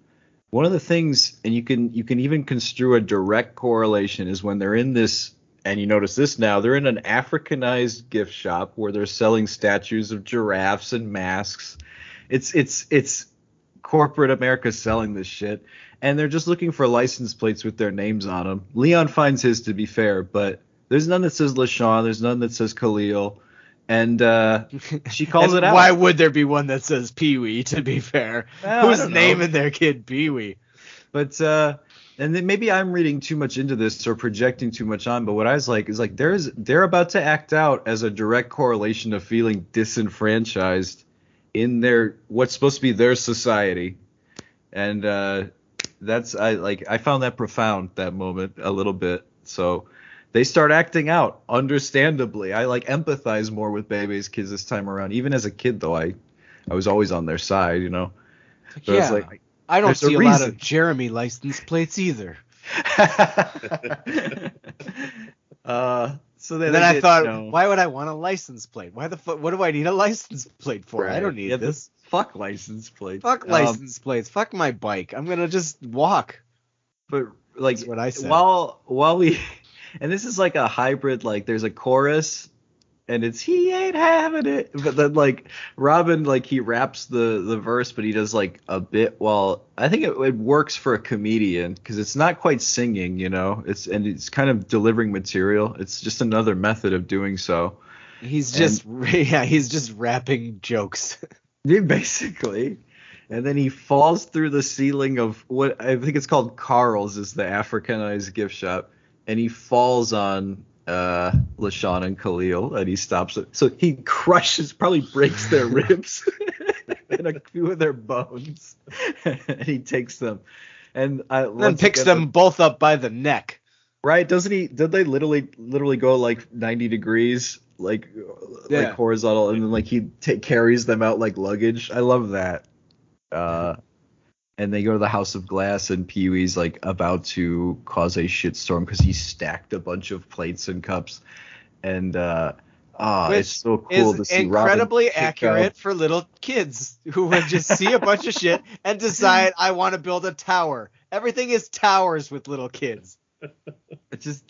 one of the things, and you can you can even construe a direct correlation is when they're in this. And you notice this now, they're in an Africanized gift shop where they're selling statues of giraffes and masks. It's it's it's corporate America selling this shit, and they're just looking for license plates with their names on them. Leon finds his to be fair, but there's none that says LaShawn, there's none that says Khalil, and uh, she calls And it out. Why would there be one that says Pee Wee? To be fair, Well, who's naming their kid Pee Wee? But uh, and then maybe I'm reading too much into this or projecting too much on. But what I was like is like there's they're about to act out as a direct correlation of feeling disenfranchised in their what's supposed to be their society, and uh, that's I like I found that profound that moment a little bit. So they start acting out, understandably. I like empathize more with Bebe's kids this time around. Even as a kid, though, I I was always on their side, you know. It's Yeah. like, I don't There's a see a, lot of Jeremy license plates either. uh, so then, then I thought, know, why would I want a license plate? Why the fuck? What do I need a license plate for? I don't need yeah, this. Fuck license plate. Fuck Um, license plates. Fuck my bike. I'm gonna just walk. but like That's what I said. while while we and this is like a hybrid like there's a chorus and it's he ain't having it. But then like robin like he raps the the verse but he does like a bit while i think it, it works for a comedian because it's not quite singing you know? It's and it's kind of delivering material. It's just another method of doing so. He's just yeah, he's just rapping jokes. Basically. And then he falls through the ceiling of what I think it's called Carl's is the Africanized gift shop, and he falls on uh LaShawn and Khalil and he stops it. So he crushes, probably breaks their ribs and a few of their bones. and he takes them. And I then picks them both up by the neck. Right? Doesn't he? Did they literally literally go like 90 degrees, like Yeah. like horizontal, and then like he ta carries them out like luggage? I love that. Uh, and they go to the House of Glass, and Pee Wee's like about to cause a shitstorm because he stacked a bunch of plates and cups, and uh, ah, Which it's so cool to is see incredibly Robin accurate for little kids who would just see a bunch of shit and decide I want to build a tower. Everything is towers with little kids. It's just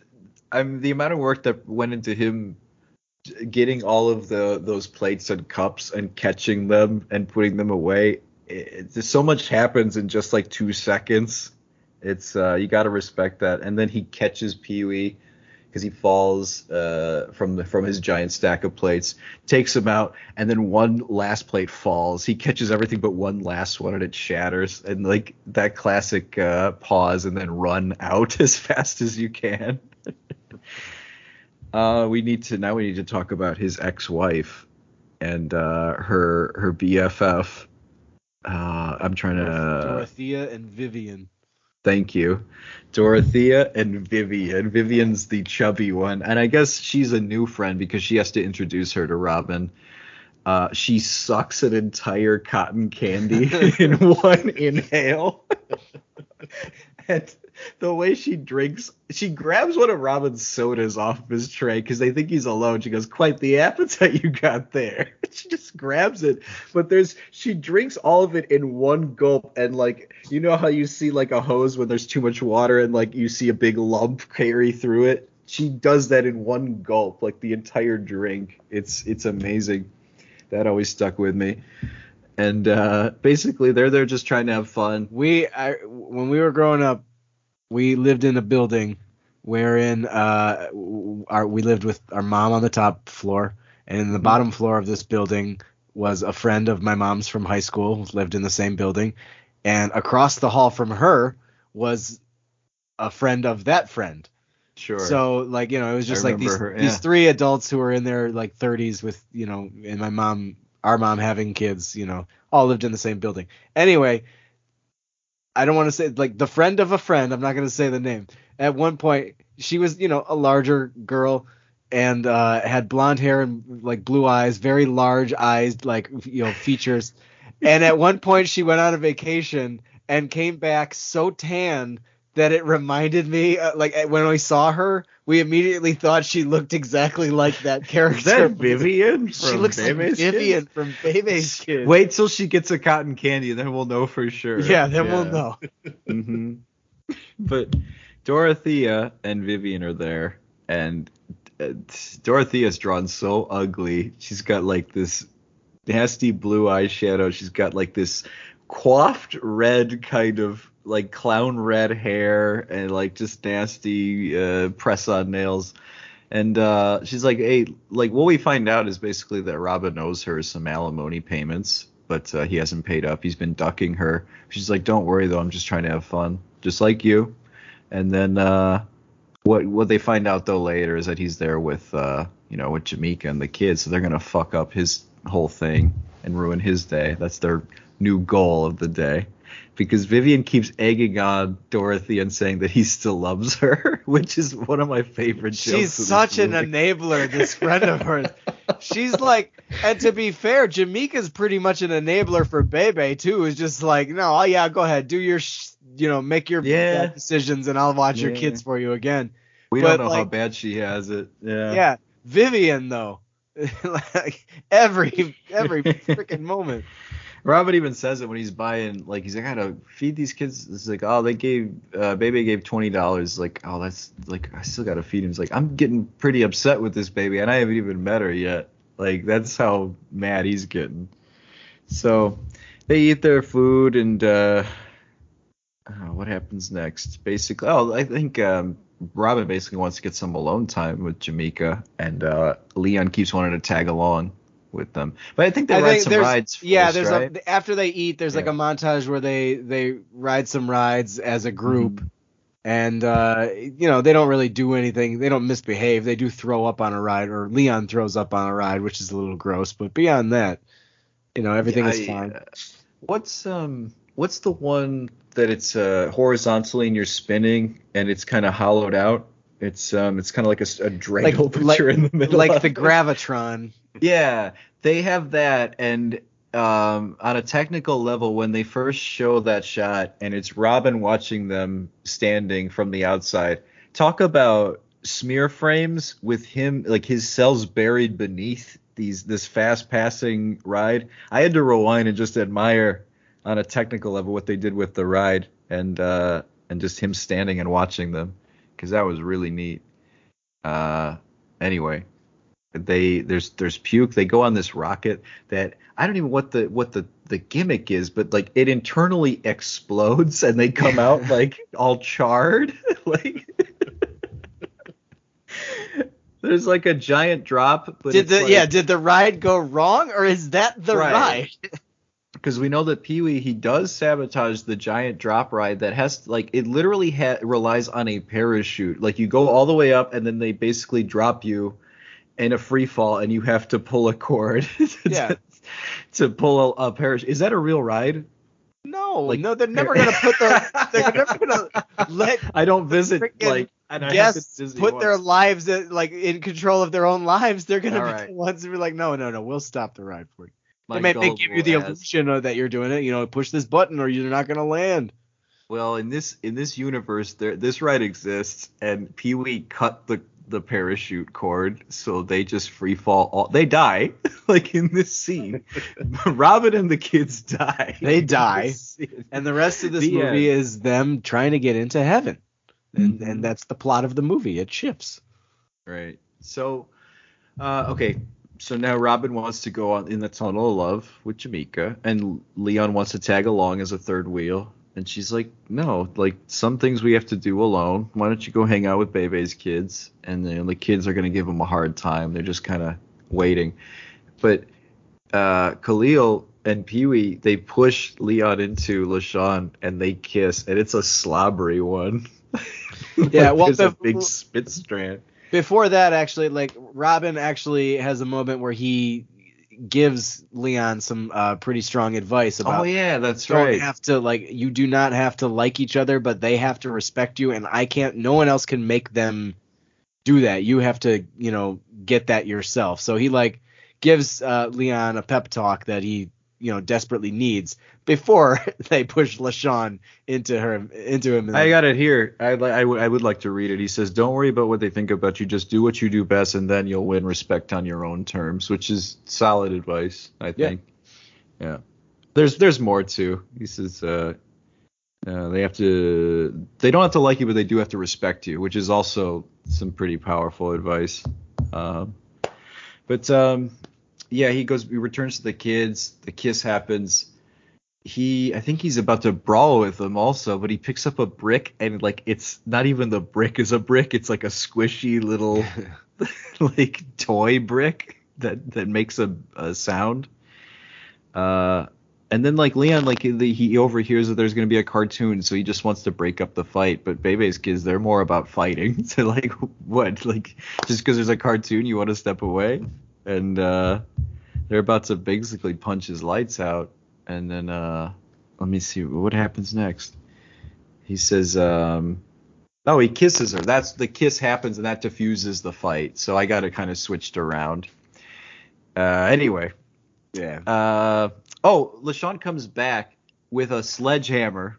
I'm the amount of work that went into him getting all of the those plates and cups and catching them and putting them away. It, it, so much happens in just like two seconds. It's uh, you got to respect that. And then he catches Pee Wee because he falls uh, from the from his giant stack of plates, takes him out, and then one last plate falls. He catches everything but one last one, and it shatters. And like that classic uh, pause and then run out as fast as you can. uh, we need to now. We need to talk about his ex-wife and uh, her her BFF. Uh, I'm trying to. Dorothea and Vivian. Thank you. Dorothea and Vivian. Vivian's the chubby one. And I guess she's a new friend because she has to introduce her to Robin. Uh, she sucks an entire cotton candy in one inhale. and the way she drinks, she grabs one of Robin's sodas off of his tray because they think he's alone. She goes, "Quite the appetite you got there." she just grabs it, but there's she drinks all of it in one gulp, and like you know how you see like a hose when there's too much water and like you see a big lump carry through it. She does that in one gulp, like the entire drink. It's it's amazing. That always stuck with me. And uh, basically, they're there just trying to have fun. We I, when we were growing up, we lived in a building wherein uh our we lived with our mom on the top floor. And in the bottom floor of this building was a friend of my mom's from high school who lived in the same building. And across the hall from her was a friend of that friend. Sure. so like you know it was I just like these her, these three adults who were in their like 30s with you know and my mom our mom having kids you know all lived in the same building. Anyway I don't want to say like the friend of a friend I'm not going to say the name. At one point she was you know a larger girl and uh had blonde hair and like blue eyes very large eyes like you know features. And at one point she went on a vacation and came back so tan that it reminded me uh, like uh, when we saw her we immediately thought she looked exactly like that character Is that Vivian? she from looks like Vivian Kids? from Bebe's Kids Wait till she gets a cotton candy, then we'll know for sure. yeah then we'll know hmm But Dorothea and Vivian are there, and uh, Dorothea's drawn so ugly. She's got like this nasty blue eyeshadow. She's got like this coiffed red kind of like clown red hair and like just nasty uh, press on nails. And uh, she's like, hey, like what we find out is basically that Robin owes her some alimony payments, but uh, he hasn't paid up. He's been ducking her. She's like, don't worry though, I'm just trying to have fun. just like you. And then uh, what what they find out though later is that he's there with uh, you know with Jamaica and the kids, so they're gonna fuck up his whole thing and ruin his day. That's their new goal of the day. Because Vivian keeps egging on Dorothy and saying that he still loves her, which is one of my favorite jokes. She's such an enabler, this friend of hers. She's like, and to be fair, Jamaica's pretty much an enabler for Bebe too. Is just like, no, oh yeah, go ahead, do your, sh- you know, make your Yeah. bad decisions, and I'll watch your kids for you again. We but, don't know how bad she has it. Yeah. Yeah, Vivian though, like every every freaking moment. Robin even says it when he's buying, like he's like, I gotta feed these kids. It's like, oh, they gave, uh, baby gave twenty dollars. Like, oh, that's like, I still gotta feed him. He's like, I'm getting pretty upset with this baby, and I haven't even met her yet. Like, that's how mad he's getting. So, they eat their food, and uh, uh, what happens next? Basically, oh, I think um, Robin basically wants to get some alone time with Jamaica, and uh, Leon keeps wanting to tag along with them. But I think they I ride think some rides. yeah, there's right? a after they eat, there's like a montage where they they ride some rides as a group, Mm-hmm. and uh, you know they don't really do anything. They don't misbehave. They do throw up on a ride, or Leon throws up on a ride, which is a little gross. But beyond that, you know everything is I- fine. uh, What's um what's the one that it's uh horizontally and you're spinning and it's kind of hollowed out? It's um it's kind of like a dreidel, Like- but like- in the middle. like the it. gravitron. Yeah, they have that, and um, on a technical level, when they first show that shot, and it's Robin watching them standing from the outside. Talk about smear frames with him, like his cells buried beneath these this fast passing ride. I had to rewind and just admire on a technical level what they did with the ride, and uh, and just him standing and watching them, because that was really neat. Uh, anyway they there's there's puke they go on this rocket that i don't even what the what the the gimmick is but like it internally explodes and they come out like all charred like there's like a giant drop but Did the like- yeah? Did the ride go wrong, or is that the Right. ride? because we know that Pee Wee he does sabotage the giant drop ride that has like it literally ha- relies on a parachute. Like you go all the way up and then they basically drop you in a free fall and you have to pull a cord to, Yeah. to pull a, a parachute. Is that a real ride? No, Like- no, they're never gonna put their they're never gonna let I don't visit like and I have guests put their lives in, like in control of their own lives. They're gonna All be right. the ones to be like, no, no, no, we'll stop the ride for you. My they may, may give you the ass. illusion of that you're doing it. You know, push this button or you're not gonna land. Well, in this in this universe, there this ride exists, and Pee Wee cut the the parachute cord, so they just free fall. All they die, like in this scene. Robin and the kids die. They die. And the rest of this The movie end. is them trying to get into heaven, and Mhm. and that's the plot of the movie. It shifts. Right. So, uh, okay. So now Robin wants to go on in the tunnel of love with Jamaica, and Leon wants to tag along as a third wheel. And she's like, no, like some things we have to do alone. Why don't you go hang out with Bebe's kids? And then the kids are gonna give him a hard time. They're just kind of waiting. But uh, Khalil and Pee Wee they push Leon into LaShawn and they kiss, and it's a slobbery one. Yeah, Like, well, there's a the- big spit strand. Before that, actually, like Robin actually has a moment where he gives Leon some uh, pretty strong advice about Oh yeah, that's don't right. have to like you do not have to like each other, but they have to respect you, and I can't. No one else can make them do that. You have to, you know, get that yourself. So he like gives uh, Leon a pep talk that he, you know, desperately needs before they push LaShawn into her into him. I got it here. I li- I would like to read it. He says, "Don't worry about what they think about you. Just do what you do best, and then you'll win respect on your own terms." Which is solid advice, I Yeah. think. Yeah. There's there's more too. He says, uh, uh, they have to they don't have to like you, but they do have to respect you, which is also some pretty powerful advice. Um, but um, yeah, he goes. He returns to the kids. The kiss happens he I think he's about to brawl with them also, but he picks up a brick and like it's not even the brick is a brick, it's like a squishy little like toy brick that that makes a, a sound. Uh and then like Leon, like the, he overhears that there's gonna be a cartoon, so he just wants to break up the fight. But Bebe's kids, they're more about fighting. so like, what? Like just because there's a cartoon, you want to step away? And uh, they're about to basically punch his lights out. And then uh, let me see what happens next. He says, um, oh, he kisses her. That's the kiss happens, and that diffuses the fight. So I got it kind of switched around. Uh, anyway, Yeah. uh, oh, LaShawn comes back with a sledgehammer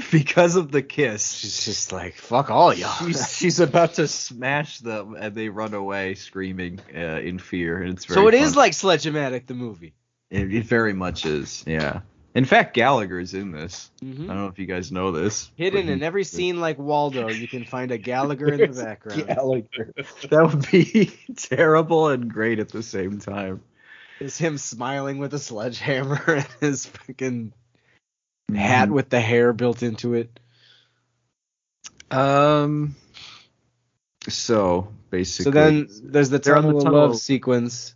because of the kiss. She's just like, fuck all y'all. She's, she's about to smash them, and they run away screaming uh, in fear. And it's very so it is fun. like Sledge-O-Matic, the movie. it, it very much is. Yeah. In fact, Gallagher's in this. Mhm. I don't know if you guys know this. Hidden in every scene like Waldo, you can find a Gallagher in the background. Gallagher. That would be terrible and great at the same time. Is him smiling with a sledgehammer and his fucking hat with the hair built into it. Um. So basically, So then there's the They're the tunnel love sequence.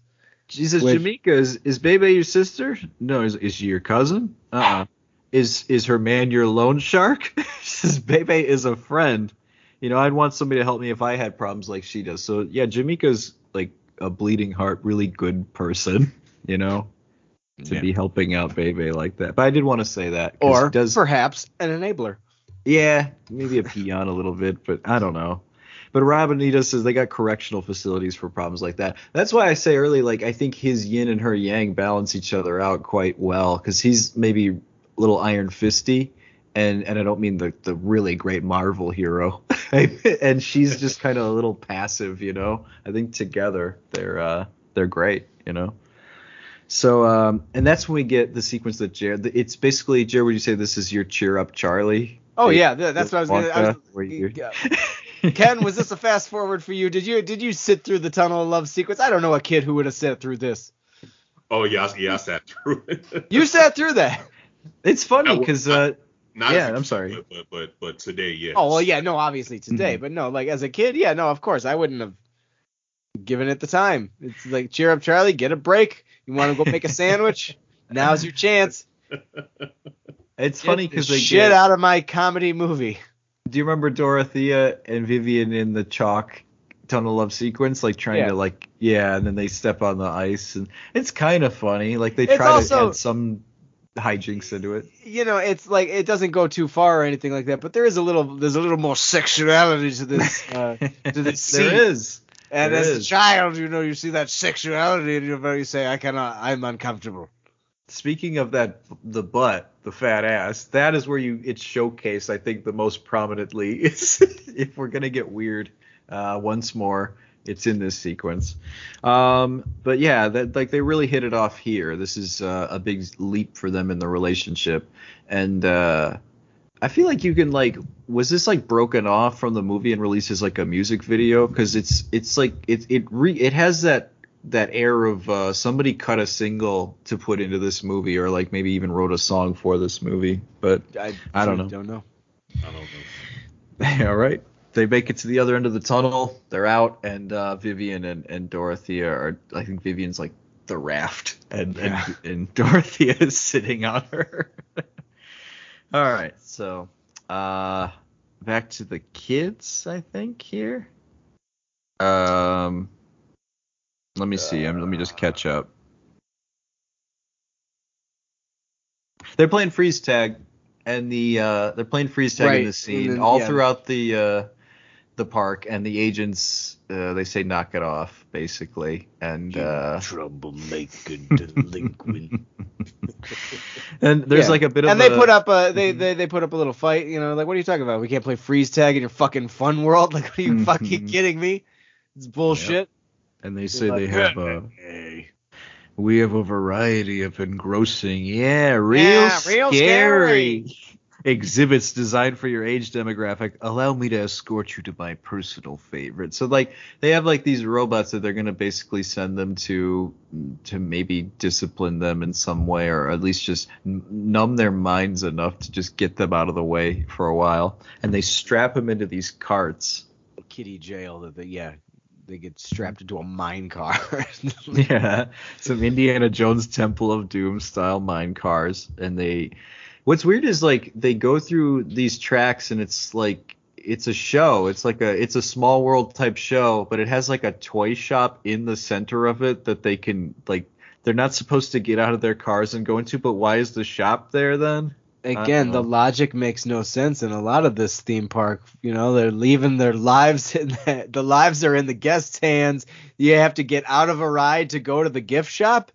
Jesus, with- Jamaica is is Bebe your sister? No, is is she your cousin? Uh uh Is is her man your loan shark? she says Bebe is a friend. You know, I'd want somebody to help me if I had problems like she does. So yeah, Jamaica's like a bleeding heart, really good person. You know, to Yeah. be helping out Bebe like that. But I did want to say that. Or does perhaps an enabler. yeah, maybe a peon a little bit, but I don't know. But Rob Anita says they got correctional facilities for problems like that. That's why I say early, like I think his yin and her yang balance each other out quite well because he's maybe a little iron fisty, and and I don't mean the the really great Marvel hero, and she's just kind of a little passive, you know. I think together they're uh they're great, you know. So um and that's when we get the sequence that Jared. It's basically Jared. Would you say this is your cheer up Charlie? Oh Like, yeah, that's what I was gonna. I was, Wonka, where you- Ken, was this a fast forward for you? Did you did you sit through the tunnel of love sequence? I don't know a kid who would have sat through this. Oh yeah, I- yeah, I sat through it. You sat through that. It's funny because uh, Not Yeah, as a I'm kid, sorry. But, but but but today, yes. Oh well, yeah, no, obviously today, Mhm. but no, like as a kid, yeah, no, of course, I wouldn't have given it the time. It's like cheer up, Charlie, get a break. You want to go make a sandwich? Now's your chance. it's Get funny because they shit get, out of my comedy movie. Do you remember Dorothea and Vivian in the chalk tunnel love sequence, like trying Yeah. to like yeah, and then they step on the ice, and it's kind of funny. Like they It's try also- to add some hijinks into it. You know, it's like it doesn't go too far or anything like that, but there is a little, there's a little more sexuality to this. Uh, to this scene. there is. And There as a child, you know, you see that sexuality, and you're very say, "I cannot, I'm uncomfortable." Speaking of that, the butt, the fat ass, that is where you it's showcased. I think the most prominently. Is if we're gonna get weird, uh, once more, it's in this sequence. Um, but yeah, that like they really hit it off here. This is uh, a big leap for them in the relationship, and uh, I feel like you can like, was this like broken off from the movie and released as like a music video? Because it's it's like it it re it has that that air of uh, somebody cut a single to put into this movie, or like maybe even wrote a song for this movie. But I, I don't know. Don't know. I don't know. all right, they make it to the other end of the tunnel. They're out, and uh, Vivian and, and Dorothea are. I think Vivian's like the raft, and and, and Dorothea is sitting on her. all right, so uh, back to the kids. I think here. Um, let me see. Um, let me just catch up. They're playing freeze tag, and the uh, they're playing freeze tag in the scene then- all yeah. throughout the uh, the park, and the agents uh, they say knock it off basically, and uh, Troublemaking delinquent. and there's Yeah. like a bit of And they a- put up a they, they they put up a little fight. You know, like what are you talking about? We can't play freeze tag in your fucking fun world. Like, are you fucking Mhm. kidding me? It's bullshit. and they say like, they have a Hey. we have a variety of engrossing, yeah, real, Yeah, real scary. Exhibits designed for your age demographic. Allow me to escort you to my personal favorite. So like they have like these robots that they're gonna basically send them to to maybe discipline them in some way, or at least just n- numb their minds enough to just get them out of the way for a while. And they strap them into these carts. Kitty jail. That they, yeah, they get strapped into a mine car. yeah, some Indiana Jones Temple of Doom style mine cars, and they. What's weird is like they go through these tracks, and it's like it's a show. It's like a it's a small world type show, but it has like a toy shop in the center of it that they can like. They're not supposed to get out of their cars and go into, but why is the shop there then? Again, the logic makes no sense in a lot of this theme park. You know, they're leaving their lives in the, the lives are in the guests' hands. You have to get out of a ride to go to the gift shop.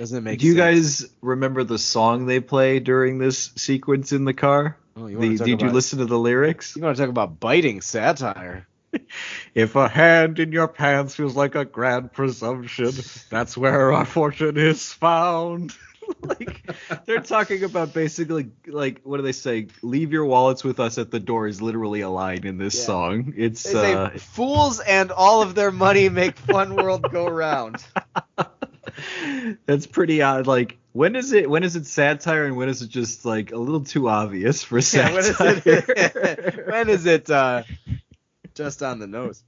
Doesn't make Do you sense. guys remember the song they play during this sequence in the car? Oh, you The- did you listen to the lyrics? You want to talk about biting satire? If a hand in your pants feels like a grand presumption, that's where our fortune is found. like they're talking about basically like what do they say? Leave your wallets with us at the door is literally a line in this Yeah. song. It's They say uh fools and all of their money make fun world go round. that's pretty odd. Like when is it when is it satire and when is it just like a little too obvious for Yeah, when is satire? it? when is it uh, just on the nose?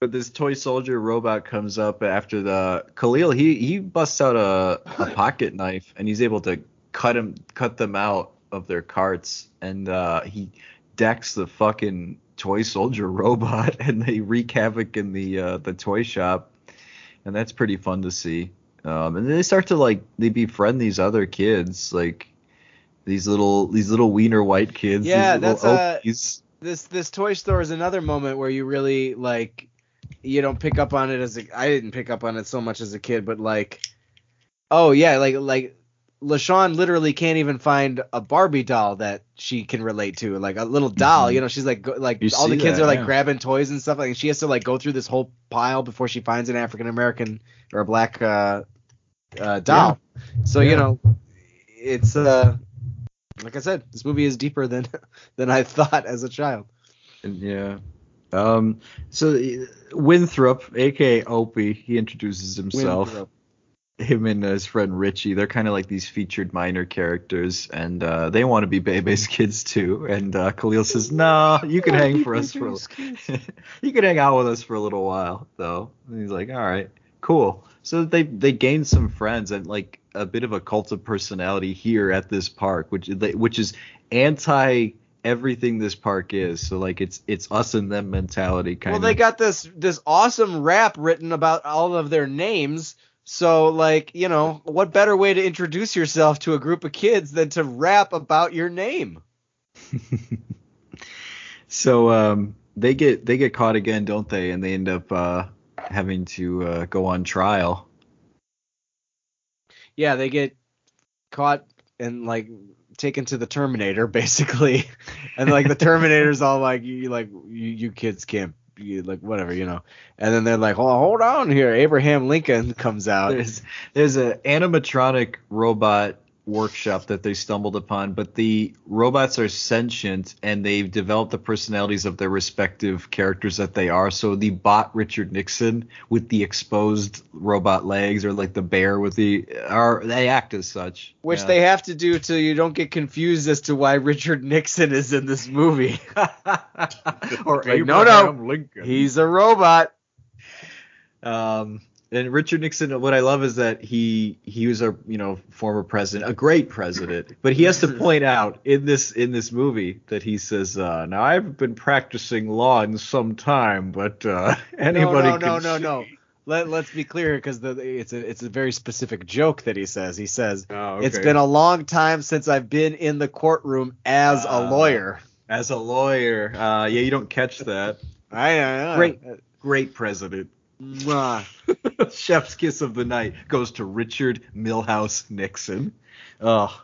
But this toy soldier robot comes up after the Kahlil. He he busts out a, a pocket knife and he's able to cut him cut them out of their carts and uh, he decks the fucking toy soldier robot and they wreak havoc in the uh, the toy shop and that's pretty fun to see. Um, and then they start to like they befriend these other kids like these little these little wiener white kids. Yeah, that's, uh, This this toy store is another moment where you really like you don't pick up on it as a I didn't pick up on it so much as a kid, but like oh yeah, like like LaShawn literally can't even find a Barbie doll that she can relate to, like a little doll. Mhm. You know, she's like go, like You all the kids that, are like yeah. grabbing toys and stuff. Like and she has to like go through this whole pile before she finds an African American or a black uh, uh, doll. So you know, it's uh like I said, this movie is deeper than than I thought as a child. Yeah. Um. So uh, Winthrop, aka Opie, he introduces himself. Winthrop. Him and his friend Richie, they're kind of like these featured minor characters, and uh, they want to be Bebe's kids too. And uh, Kahlil says, "No, you can hang for us for, a, you can hang out with us for a little while, though." And he's like, "All right, cool." So they they gain some friends and like a bit of a cult of personality here at this park, which which is anti everything this park is. So like it's it's us and them mentality kind of. Well, they got this this awesome rap written about all of their names. So like, you know, what better way to introduce yourself to a group of kids than to rap about your name? so um they get they get caught again, don't they? And they end up uh having to uh, go on trial. Yeah, they get caught and like taken to the Terminator basically. and like the Terminator's all like you like you, you kids can't like whatever, you know. And then they're like, "Oh, hold on here. Abraham Lincoln comes out." There's there's a animatronic robot workshop that they stumbled upon, but the robots are sentient and they've developed the personalities of their respective characters that they are. So the bot Richard Nixon with the exposed robot legs, or like the bear with the, are they act as such. Which Yeah. they have to do so you don't get confused as to why Richard Nixon is in this movie. or Like, no, no. Lincoln. He's a robot. Um, and Richard Nixon, what I love is that he he was a you know former president, a great president, but he has to point out in this in this movie that he says, uh, "Now I've been practicing law in some time, but uh, anybody no, no, can no, see." no. Let, let's be clear because it's a it's a very specific joke that he says. He says Oh, it's okay. been a long time since I've been in the courtroom as a Ah. lawyer. as a lawyer. Uh, yeah, you don't catch that. I know. Great. Great president. Chef's kiss of the night goes to Richard Milhous Nixon. Oh,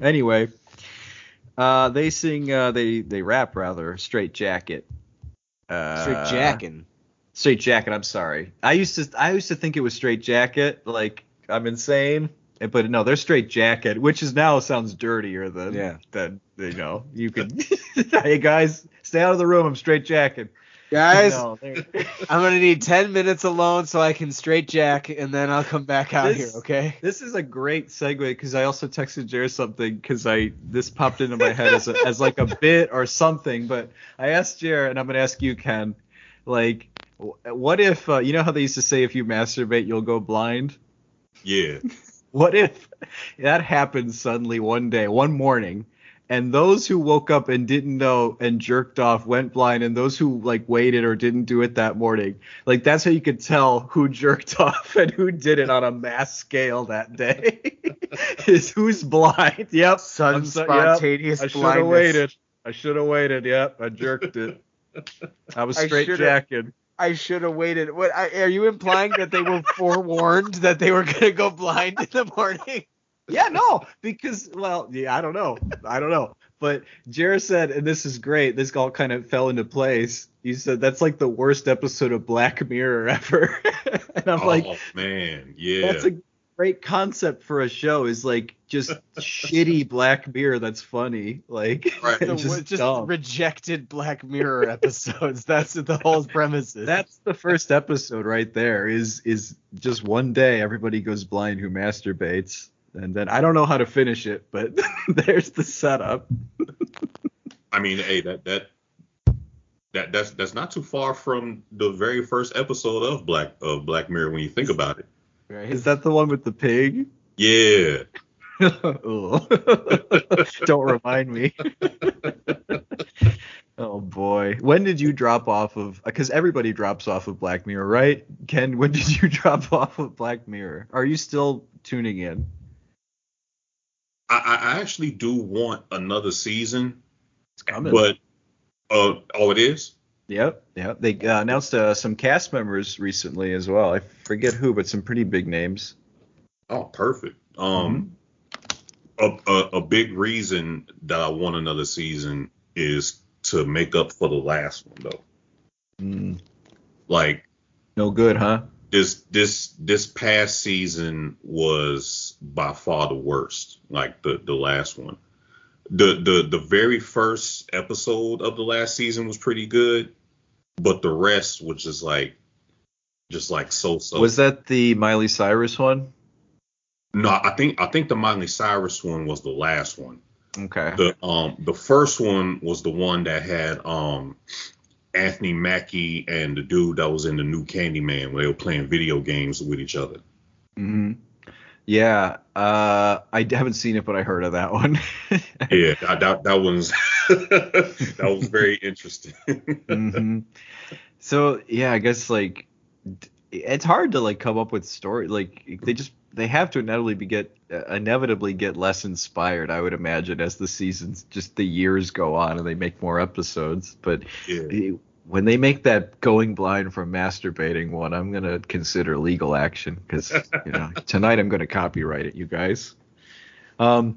anyway, uh, they sing, uh, they they rap rather, Straight Jacket. Uh, Straight jacking. Straight Jacket. I'm sorry. I used to I used to think it was Straight Jacket. Like I'm insane. But no, they're straight jacket, which is now sounds dirtier than Yeah. than you know. You can hey guys, stay out of the room. I'm straight jacket. Guys, No, I'm gonna need ten minutes alone so I can straight jack, and then I'll come back out This- here. Okay. This is a great segue because I also texted Jared something because I this popped into my head as a, as like a bit or something. But I asked Jared, and I'm gonna ask you, Ken, like What if uh, you know how they used to say if you masturbate you'll go blind? Yeah. What if that happens suddenly one day, one morning, and those who woke up and didn't know and jerked off went blind, and those who like waited or didn't do it that morning, like that's how you could tell who jerked off and who did it on a mass scale that day. Is who's blind? Yep. Sudden so- yep. spontaneous I should have waited. I should have waited. Yep. I jerked it. I was straight jacking. I should have waited. What I, are you implying that they were forewarned that they were gonna go blind in the morning? Yeah, no, because well, yeah, I don't know, I don't know, but Jared said, and this is great. This all kind of fell into place. He said that's like the worst episode of Black Mirror ever, and I'm oh like, man, yeah. that's a great concept for a show. Is like just shitty Black Mirror that's funny, like Right. and The, just, just rejected Black Mirror episodes. That's the whole premise is. That's the first episode right there. Is is just one day everybody goes blind who masturbates, and then I don't know how to finish it, but there's the setup. I mean, hey, that that that that's that's not too far from the very first episode of Black of Black Mirror when you think about it. right. Is that the one with the pig? Yeah. Don't remind me. oh boy. When did you drop off of because everybody drops off of Black Mirror, right? Ken, when did you drop off of Black Mirror? Are you still tuning in? I, I actually do want another season, It's coming. but uh oh it is? Yep, yep. They uh, announced uh, some cast members recently as well. I forget who, but some pretty big names. Oh, perfect. Um a, a a big reason that I want another season is to make up for the last one though. Mm, Like no good, huh? This this this past season was by far the worst like the the last one the the the very first episode of the last season was pretty good but the rest was just like just like so so Was that the Miley Cyrus one? no i think i think the miley cyrus one was the last one Okay. the um the first one was the one that had um Anthony Mackie and the dude that was in the new Candyman where they were playing video games with each other. hmm Yeah, uh, I haven't seen it, but I heard of that one. Yeah, that that, that was that was very interesting. hmm So yeah, I guess like it's hard to like come up with story like they just they have to inevitably be get uh, inevitably get less inspired. I would imagine as the seasons just the years go on and they make more episodes. But yeah. When they make that going blind from masturbating one, I'm gonna consider legal action because you know tonight I'm gonna copyright it, you guys. Um.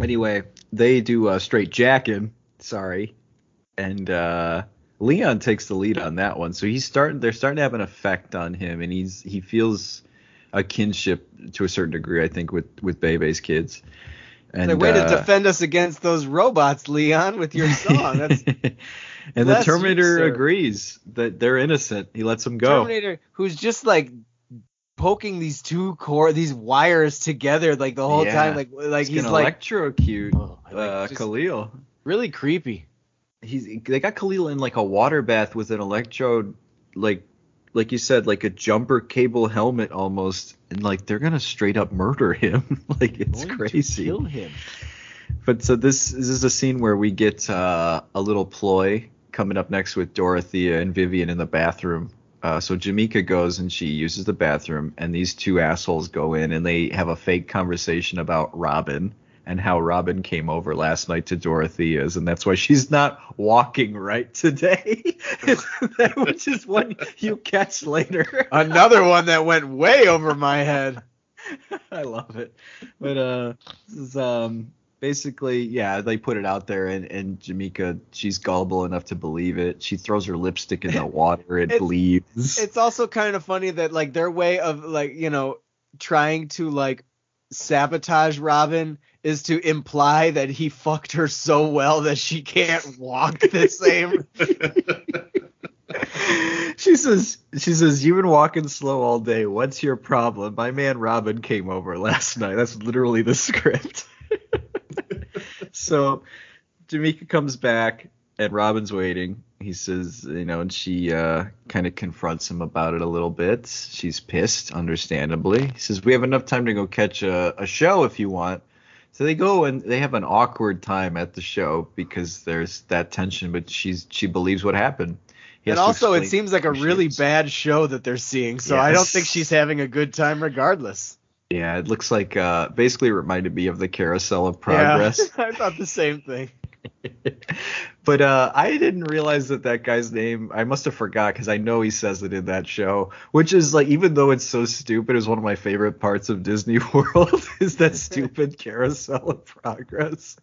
Anyway, they do uh, straight jacking. Sorry, and uh, Leon takes the lead on that one. So he's starting. They're starting to have an effect on him, and he's he feels a kinship to a certain degree, I think, with with Bebe's kids. And the way to uh, defend us against those robots, Leon, with your song. That's and the Bless you, Terminator sir. agrees that they're innocent. He lets them go. Terminator, who's just like poking these two core, these wires together, like the whole Yeah. time, like like He's he's like electrocute Oh, like uh, Kahlil. really creepy. He's they got Kahlil in like a water bath with an electrode, like like you said, like a jumper cable helmet almost, and like they're gonna straight up murder him. like it's crazy. Kill him. But so this, this is a scene where we get uh, a little ploy coming up next with Dorothea and Vivian in the bathroom. Uh, so Jamaica goes and she uses the bathroom, and these two assholes go in and they have a fake conversation about Robin and how Robin came over last night to Dorothea's, and that's why she's not walking right today, which is one you catch later. Another one that went way over my head. I love it. But uh this is um basically yeah, they put it out there and, and Jamaica she's gullible enough to believe it. She throws her lipstick in the water, it It's- bleeds. It's also kind of funny that like their way of like you know trying to like sabotage Robin is to imply that he fucked her so well that she can't walk the same. she says she says you've been walking slow all day. What's your problem? My man Robin came over last night. That's literally the script. so Jamaica comes back and Robin's waiting. He says, you know, and she uh, kind of confronts him about it a little bit. She's pissed, understandably. He says, "We have enough time to go catch a, a show if you want." So they go and they have an awkward time at the show because there's that tension, but she's she believes what happened. He And also, it seems like a really bad show that they're seeing, so I don't think she's having a good time regardless. Yeah, it looks like uh, basically reminded me of the Carousel of Progress. Yeah, I thought the same thing. but uh, I didn't realize that that guy's name. I must have forgot because I know he says it in that show, which is like even though it's so stupid, is one of my favorite parts of Disney World. is that stupid Carousel of Progress?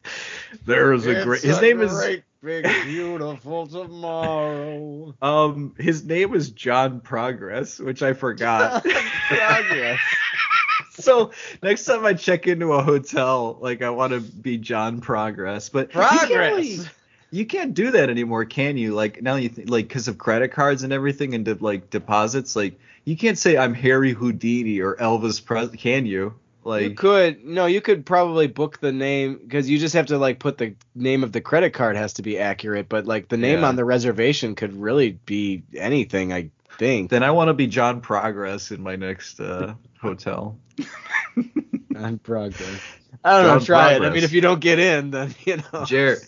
There is a great. His name is big, beautiful tomorrow. um. His name is John Progress, which I forgot. Progress. so next time I check into a hotel, like I want to be John Progress, but you can't Progress. really- You can't do that anymore, can you? Like now you like because of credit cards and everything and de- like deposits, like you can't say I'm Harry Houdini or Elvis Presley, can you? Like you could no, you could probably book the name because you just have to like put the name of the credit card has to be accurate, but like the name Yeah. on the reservation could really be anything. I think. then I want to be John Progress in my next uh, hotel. John progress. I don't know. John Try it. I mean, if you don't get in, then you know. Jared,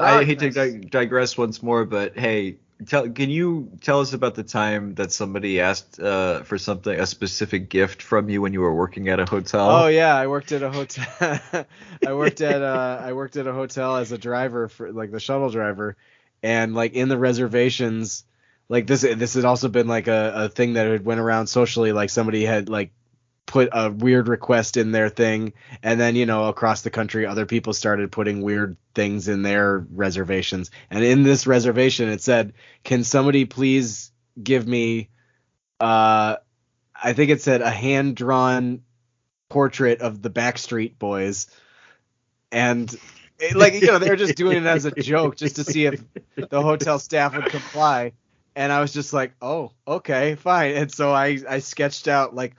I hate to dig- digress once more, but hey, tell can you tell us about the time that somebody asked uh, for something, a specific gift from you when you were working at a hotel? Oh yeah, I worked at a hotel. I worked at uh I worked at a hotel as a driver for like the shuttle driver, and like in the reservations, like this this had also been like a, a thing that had went around socially. Like somebody had like put a weird request in their thing, and then you know across the country other people started putting weird things in their reservations. And in this reservation, it said, "Can somebody please give me?" uh I think it said a hand drawn portrait of the Backstreet Boys, and it- like you know they were just doing it as a joke, just to see if the hotel staff would comply. And I was just like, oh, okay, fine. And so I I sketched out like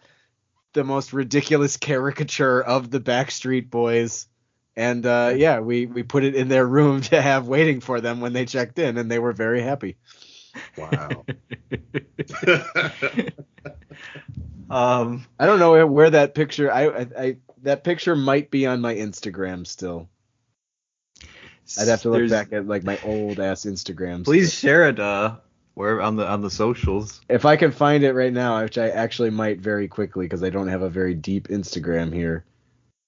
the most ridiculous caricature of the Backstreet Boys. And uh, yeah, we, we put it in their room to have waiting for them when they checked in, and they were very happy. Wow. Um, I don't know where that picture I, I, I that picture might be on my Instagram still. I'd have to look back at like my old ass Instagrams. Please share it. Uh, where on the on the socials. if I can find it right now, which I actually might very quickly because I don't have a very deep Instagram here.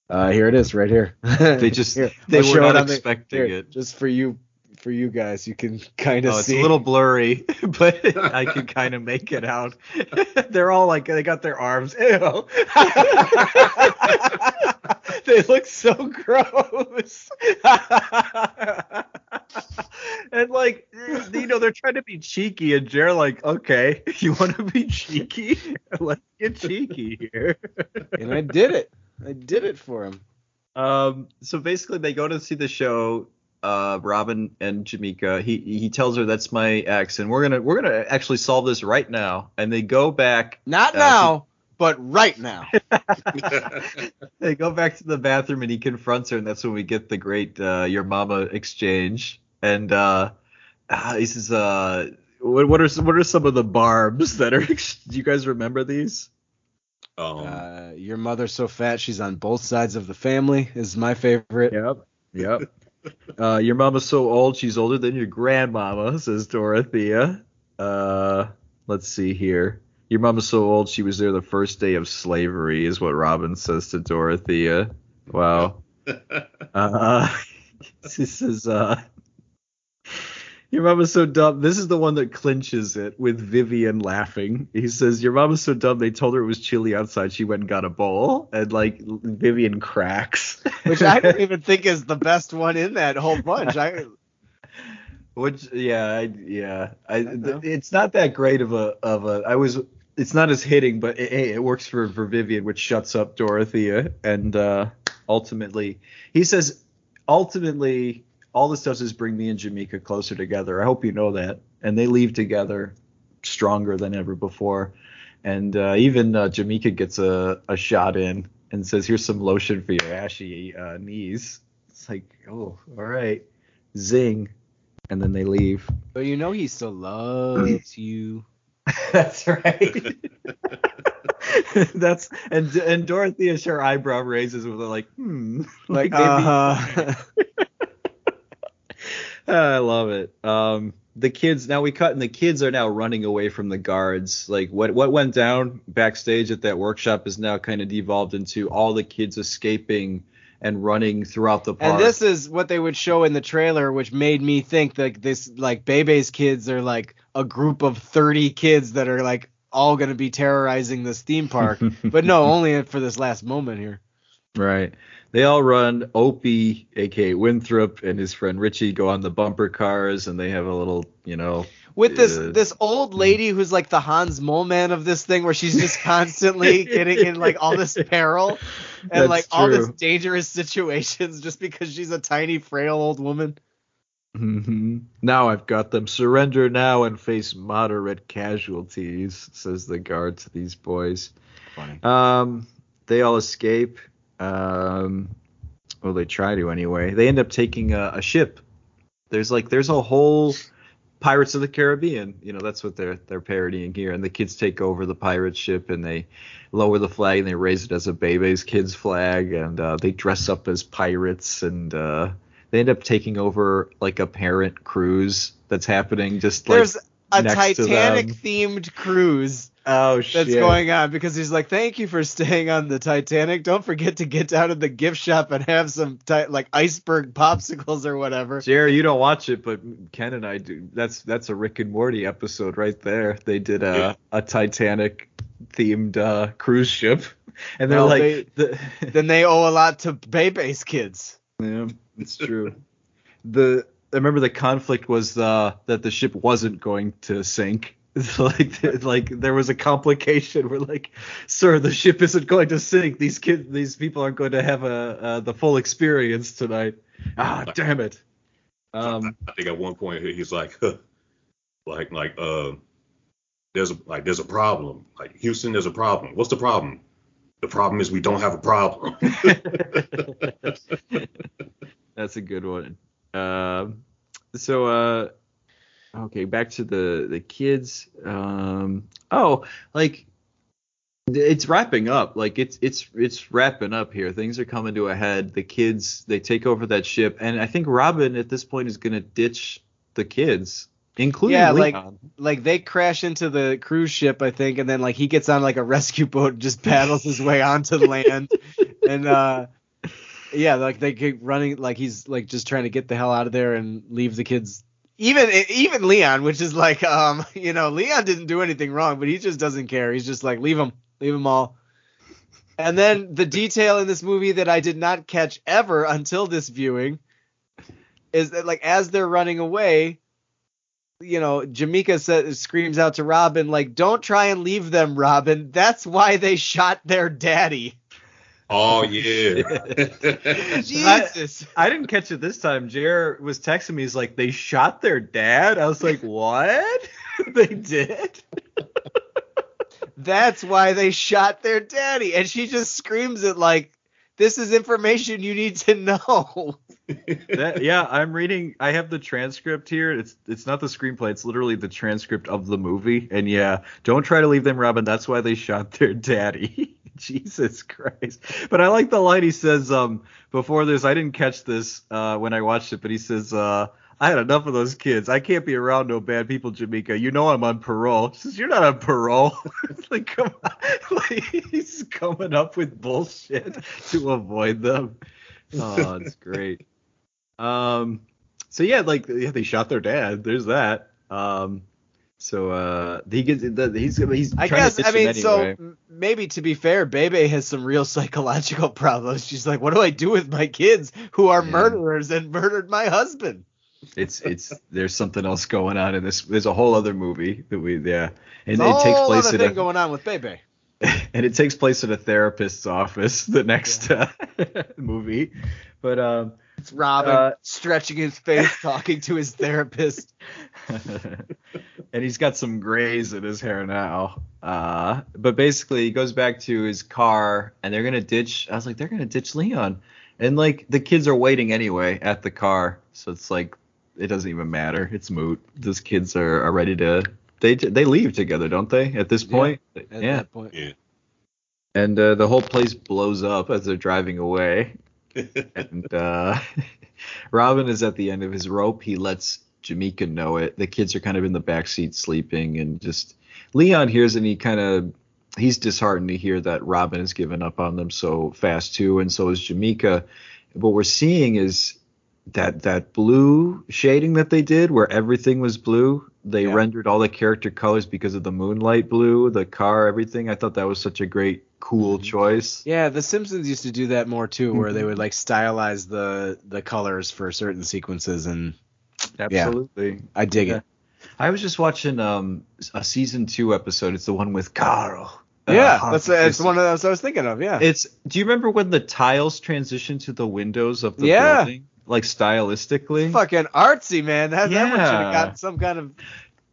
Uh, here it is, right here. They just Here, they were show it not the- expecting here, it. just for you, for you guys. You can kind of Oh, it's see. a little blurry, but I can kind of make it out. They're all like they got their arms. Ew. they look so gross. and like you know, they're trying to be cheeky, and Jared like, okay, you want to be cheeky? Let's get cheeky here. and I did it. I did it for him. Um, so basically, they go to see the show. Uh, Robin and Jamaica. He he tells her that's my ex, and we're gonna we're gonna actually solve this right now. And they go back. Not Uh, now, but right now. They go back to the bathroom, and he confronts her, and that's when we get the great uh, "your mama" exchange. And uh, uh, he says, uh, what, "What are some, what are some of the barbs that are? Do you guys remember these?" um, Uh, your mother's so fat she's on both sides of the family is my favorite. Yep. Yep. uh, your mama's so old, she's older than your grandmama, says Dorothea. Uh, let's see here. Your mama's so old, she was there the first day of slavery, is what Robin says to Dorothea. Wow. Uh, this is uh, your mama's so dumb. This is the one that clinches it with Vivian laughing. He says, Your mama's so dumb, they told her it was chilly outside. She went and got a bowl. And like Vivian cracks. Which I don't even think is the best one in that whole bunch. I Which yeah, I, yeah, I, th- it's not that great of a of a. I was, it's not as hitting, but it, hey, it works for for Vivian, which shuts up Dorothea, and uh ultimately he says, ultimately all this does is bring me and Jamaica closer together. I hope you know that, and they leave together stronger than ever before, and uh, even uh, Jamaica gets a a shot in and says, "Here's some lotion for your ashy uh, knees." It's like, oh, all right, zing. and then they leave. But you know he still loves you. That's right. That's and and Dorothea's her eyebrow raises with a like hmm Like, maybe- uh-huh. I love it. Um, the kids now we cut and the kids are now running away from the guards. Like what what went down backstage at that workshop is now kind of devolved into all the kids escaping and running throughout the park. And this is what they would show in the trailer, which made me think that this like Bebe's kids are like a group of 30 kids that are like all gonna be terrorizing this theme park. but no, only for this last moment here. Right. They all run. Opie, aka Winthrop, and his friend Richie go on the bumper cars, and they have a little, you know. With this uh, this old lady who's like the Hans Moleman of this thing, where she's just constantly getting in like all this peril and like all this dangerous situations just because she's a tiny frail old woman. Mhm. Now I've got them. Surrender now and face moderate casualties, says the guard to these boys. Funny. Um, they all escape. Um, well, they try to anyway. They end up taking a, a ship. There's like there's a whole Pirates of the Caribbean. You know that's what they're they're parodying here. And the kids take over the pirate ship and they lower the flag and they raise it as a Bebe's kids flag and uh, they dress up as pirates and uh, they end up taking over like a parent cruise that's happening just like There's a Titanic them. themed cruise oh shit that's going on because he's like, "Thank you for staying on the Titanic. Don't forget to get down to the gift shop and have some ti- like iceberg popsicles or whatever." Jerry, you don't watch it, but Ken and I do. That's that's a Rick and Morty episode right there. They did a Yeah. a Titanic themed uh, cruise ship, and they're Well, like, they- the, Then they owe a lot to Bebe's kids. yeah, it's true. the I remember the conflict was uh, that the ship wasn't going to sink. It's like like there was a complication where like, sir, the ship isn't going to sink. These kids, these people aren't going to have a uh, the full experience tonight. Ah, damn it. Um, I think at one point he's like, huh, like, like, uh, there's a like, there's a problem. Like Houston, there's a problem. What's the problem? The problem is we don't have a problem. That's a good one. Um, so uh, okay, back to the the kids. Um, oh, like it's wrapping up. Like it's it's it's wrapping up here. Things are coming to a head. The kids they take over that ship, and I think Robin at this point is gonna ditch the kids, including Yeah, like-. Like they crash into the cruise ship, I think, and then like he gets on like a rescue boat and just paddles his way onto land. And uh yeah, like they keep running like he's like just trying to get the hell out of there and leave the kids even even Leon, which is like um, you know, Leon didn't do anything wrong, but he just doesn't care. He's just like leave them, leave them all. And then the detail in this movie that I did not catch ever until this viewing is that like as they're running away, you know, Jamaica says screams out to Robin like, "Don't try and leave them, Robin. That's why they shot their daddy." Oh yeah. Jesus. I didn't catch it this time. Jer was texting me. He's like, they shot their dad. I was like, what? they did? That's why they shot their daddy. And she just screams it like, "This is information you need to know." That, yeah, I'm reading. I have the transcript here. It's it's not the screenplay. It's literally the transcript of the movie. And yeah, don't try to leave them, Robin. That's why they shot their daddy. Jesus Christ. But I like the line he says um before this. I didn't catch this uh when I watched it, but he says uh I had enough of those kids. I can't be around no bad people, Jamaica. You know I'm on parole. She says, You're not on parole. Like, come on. Like, he's coming up with bullshit to avoid them. Oh, it's great. Um, so yeah, like yeah, they shot their dad. There's that. Um, so uh, he gets the, he's he's. I trying to guess I mean anyway. so maybe to be fair, Bebe has some real psychological problems. She's like, "What do I do with my kids who are Yeah. murderers and murdered my husband?" it's it's there's something else going on in this. There's a whole other movie that we yeah, and There's it takes place in a going on with Bebe. and it takes place in a therapist's office. The next uh, movie, but um. It's Robin Uh, stretching his face, talking to his therapist. and he's got some grays in his hair now. Uh, but basically, he goes back to his car, and they're gonna ditch. I was like, they're gonna ditch Leon, and like the kids are waiting anyway at the car, so it's like it doesn't even matter. It's moot. Those kids are, are ready to they they leave together, don't they? At this Yeah, point, At yeah. that point. Yeah. And uh, the whole place blows up as they're driving away. And uh, Robin is at the end of his rope. He lets Jamaica know it. The kids are kind of in the back seat sleeping, and just Leon hears and he kind of he's disheartened to hear that Robin has given up on them so fast too, and so is Jamaica. What we're seeing is that that blue shading that they did, where everything was blue. They Yeah. rendered all the character colors because of the moonlight blue, the car, everything. I thought that was such a great, cool choice. Yeah, The Simpsons used to do that more too, where Mm-hmm. they would like stylize the the colors for certain sequences, and Absolutely. I dig Yeah. it. I was just watching um a season two episode. It's the one with Carl. Uh, yeah, Harvey that's Kiss- one of those I was thinking of. Yeah, It's. Do you remember when the tiles transitioned to the windows of the Yeah. building, like stylistically? fucking artsy, man. That, that one should have Yeah. got some kind of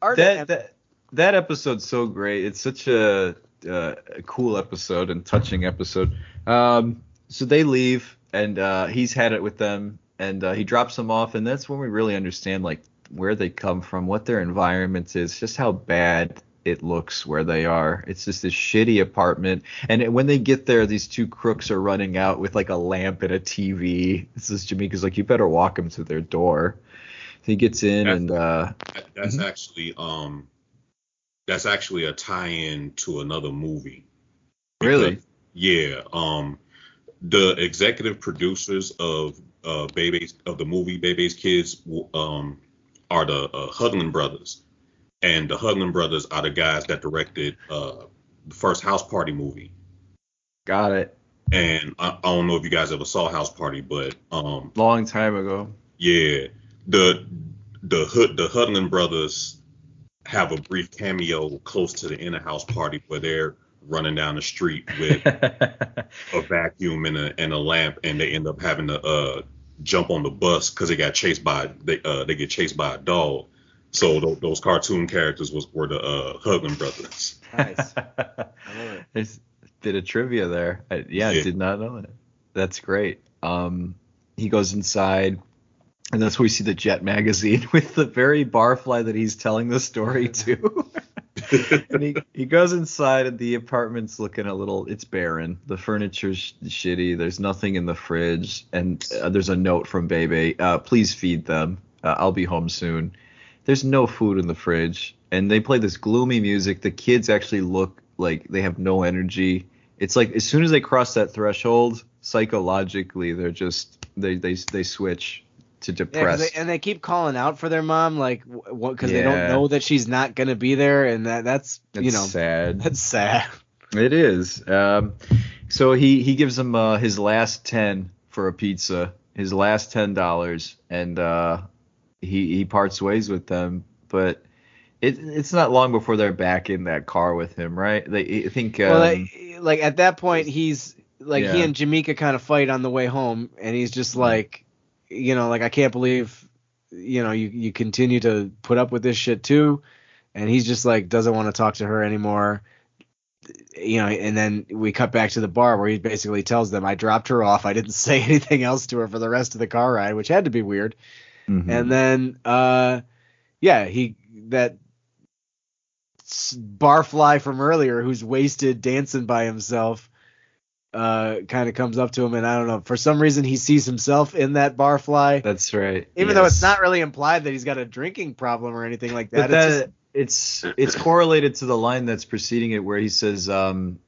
art. that that that episode's so great. It's such a, uh, a cool episode and touching episode. Um, so they leave, and uh, he's had it with them, and uh, he drops them off, and that's when we really understand like where they come from, what their environment is, just how bad it looks where they are. It's just this shitty apartment, and when they get there, these two crooks are running out with like a lamp and a TV. This is Jamaica's like, you better walk them to their door. He gets in, That's- and uh, That- That's Mhm. actually um that's actually a tie-in to another movie. really. Yeah. Um the executive producers of uh Baby's of the movie Bebe's Kids um are the uh, Hudlin brothers. And the Hudlin brothers are the guys that directed uh the first House Party movie. Got it. And I, I don't know if you guys ever saw House Party, but um Long time ago. Yeah, the the hood the Hudlin brothers have a brief cameo close to the inner house party where they're running down the street with a vacuum and a and a lamp, and they end up having to uh jump on the bus because they got chased by they uh they get chased by a dog. So th- those cartoon characters was were the uh Hudlin brothers. Nice. I love it. There's a bit of trivia there. I, yeah, I Yeah. did not know that. That's great. Um, he goes inside, and that's where we see the Jet magazine with the very barfly that he's telling the story to. and he, he goes inside, and the apartment's looking a little. It's barren. The furniture's sh- shitty. There's nothing in the fridge, and uh, there's a note from Bebe. Uh, please feed them. Uh, I'll be home soon. There's no food in the fridge, and they play this gloomy music. The kids actually look like they have no energy. It's like as soon as they cross that threshold, psychologically, they're just they they they switch to Yeah, depressed. they, and they keep calling out for their mom, like, because they don't know that she's not gonna be there, and that that's It's you know sad. that's sad. It is. Um, so he he gives him uh, his last ten for a pizza, his last ten dollars, and uh, he he parts ways with them. But it it's not long before they're back in that car with him, right? They I think. Um, well, like, like at that point, he's like he and Jamaica kind of fight on the way home, and he's just like, you know, like I can't believe, you know, you you continue to put up with this shit too, and he's just like doesn't want to talk to her anymore. You know, and then we cut back to the bar where he basically tells them, "I dropped her off. I didn't say anything else to her for the rest of the car ride," which had to be weird. Mhm. And then, uh, yeah, he that barfly from earlier who's wasted dancing by himself, uh, kind of comes up to him, and I don't know for some reason he sees himself in that barfly, that's right. even though it's not really implied that he's got a drinking problem or anything like But that. it's that it's it's correlated to the line that's preceding it, where he says, um,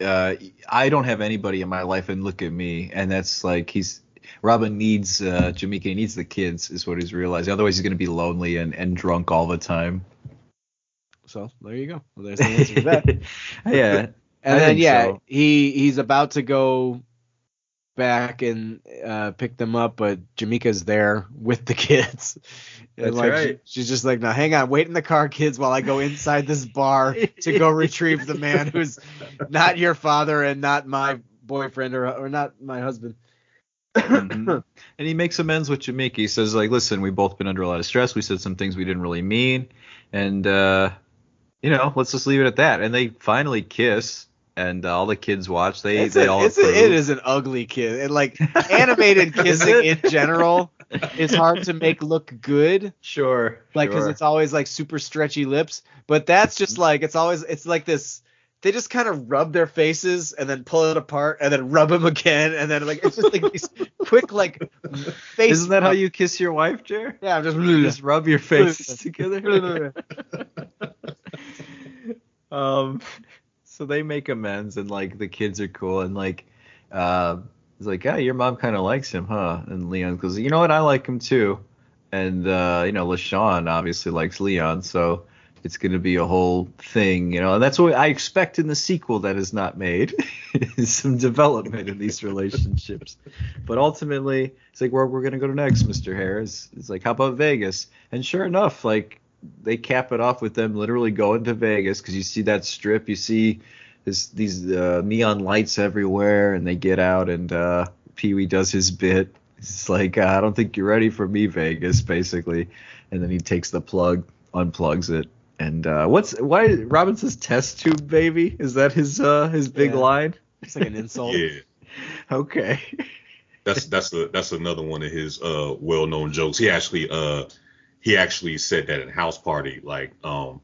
uh, "I don't have anybody in my life, and look at me," and that's like he's Robin needs uh, Jamaica, he needs the kids, is what he's realizing. Otherwise, he's gonna be lonely and, and drunk all the time. so there you go. Well, there's the answer to that. yeah, And I then yeah, so. he he's about to go back and uh, pick them up, but Jamaica's there with the kids. And That's like right. she- she's just like, now hang on, wait in the car, kids, while I go inside this bar to go retrieve the man who's not your father and not my boyfriend or or not my husband." Mhm. and he makes amends with Jamaica. He says, like, listen, we've both been under a lot of stress. We said some things we didn't really mean, and uh, you know, let's just leave it at that. And they finally kiss, and uh, all the kids watch. They It's they a- all it's a- it is an ugly kid. And like animated kissing in general is hard to make look good. Sure. like because sure. it's always like super stretchy lips but that's just like it's always it's like this they just kind of rub their faces and then pull it apart and then rub them again and then like it's just like these quick like face Isn't that how you kiss your wife, Jer? yeah i'm just, Just rub your faces together. um, so they make amends, and like the kids are cool, and like, uh, it's like, yeah, your mom kind of likes him, huh? And Leon goes, you know what, I like him too, and uh, you know, LaShawn obviously likes Leon, so it's gonna be a whole thing, you know, and that's what I expect in the sequel that is not made, is some development in these relationships, but ultimately, it's like, where we're gonna go next, Mr. Harris? It's like, how about Vegas? And sure enough, like they cap it off with them literally going to Vegas because you see that strip, you see this these uh, neon lights everywhere, and they get out and uh, Pee Wee does his bit. It's like uh, I don't think you're ready for me, Vegas, basically, and then he takes the plug, unplugs it, and uh, what's why Robin says test tube baby? Is that his uh, his big Yeah. line? it's like an insult Yeah. Okay. That's that's a that's another one of his uh well known jokes. He actually uh he actually said that in house party, like um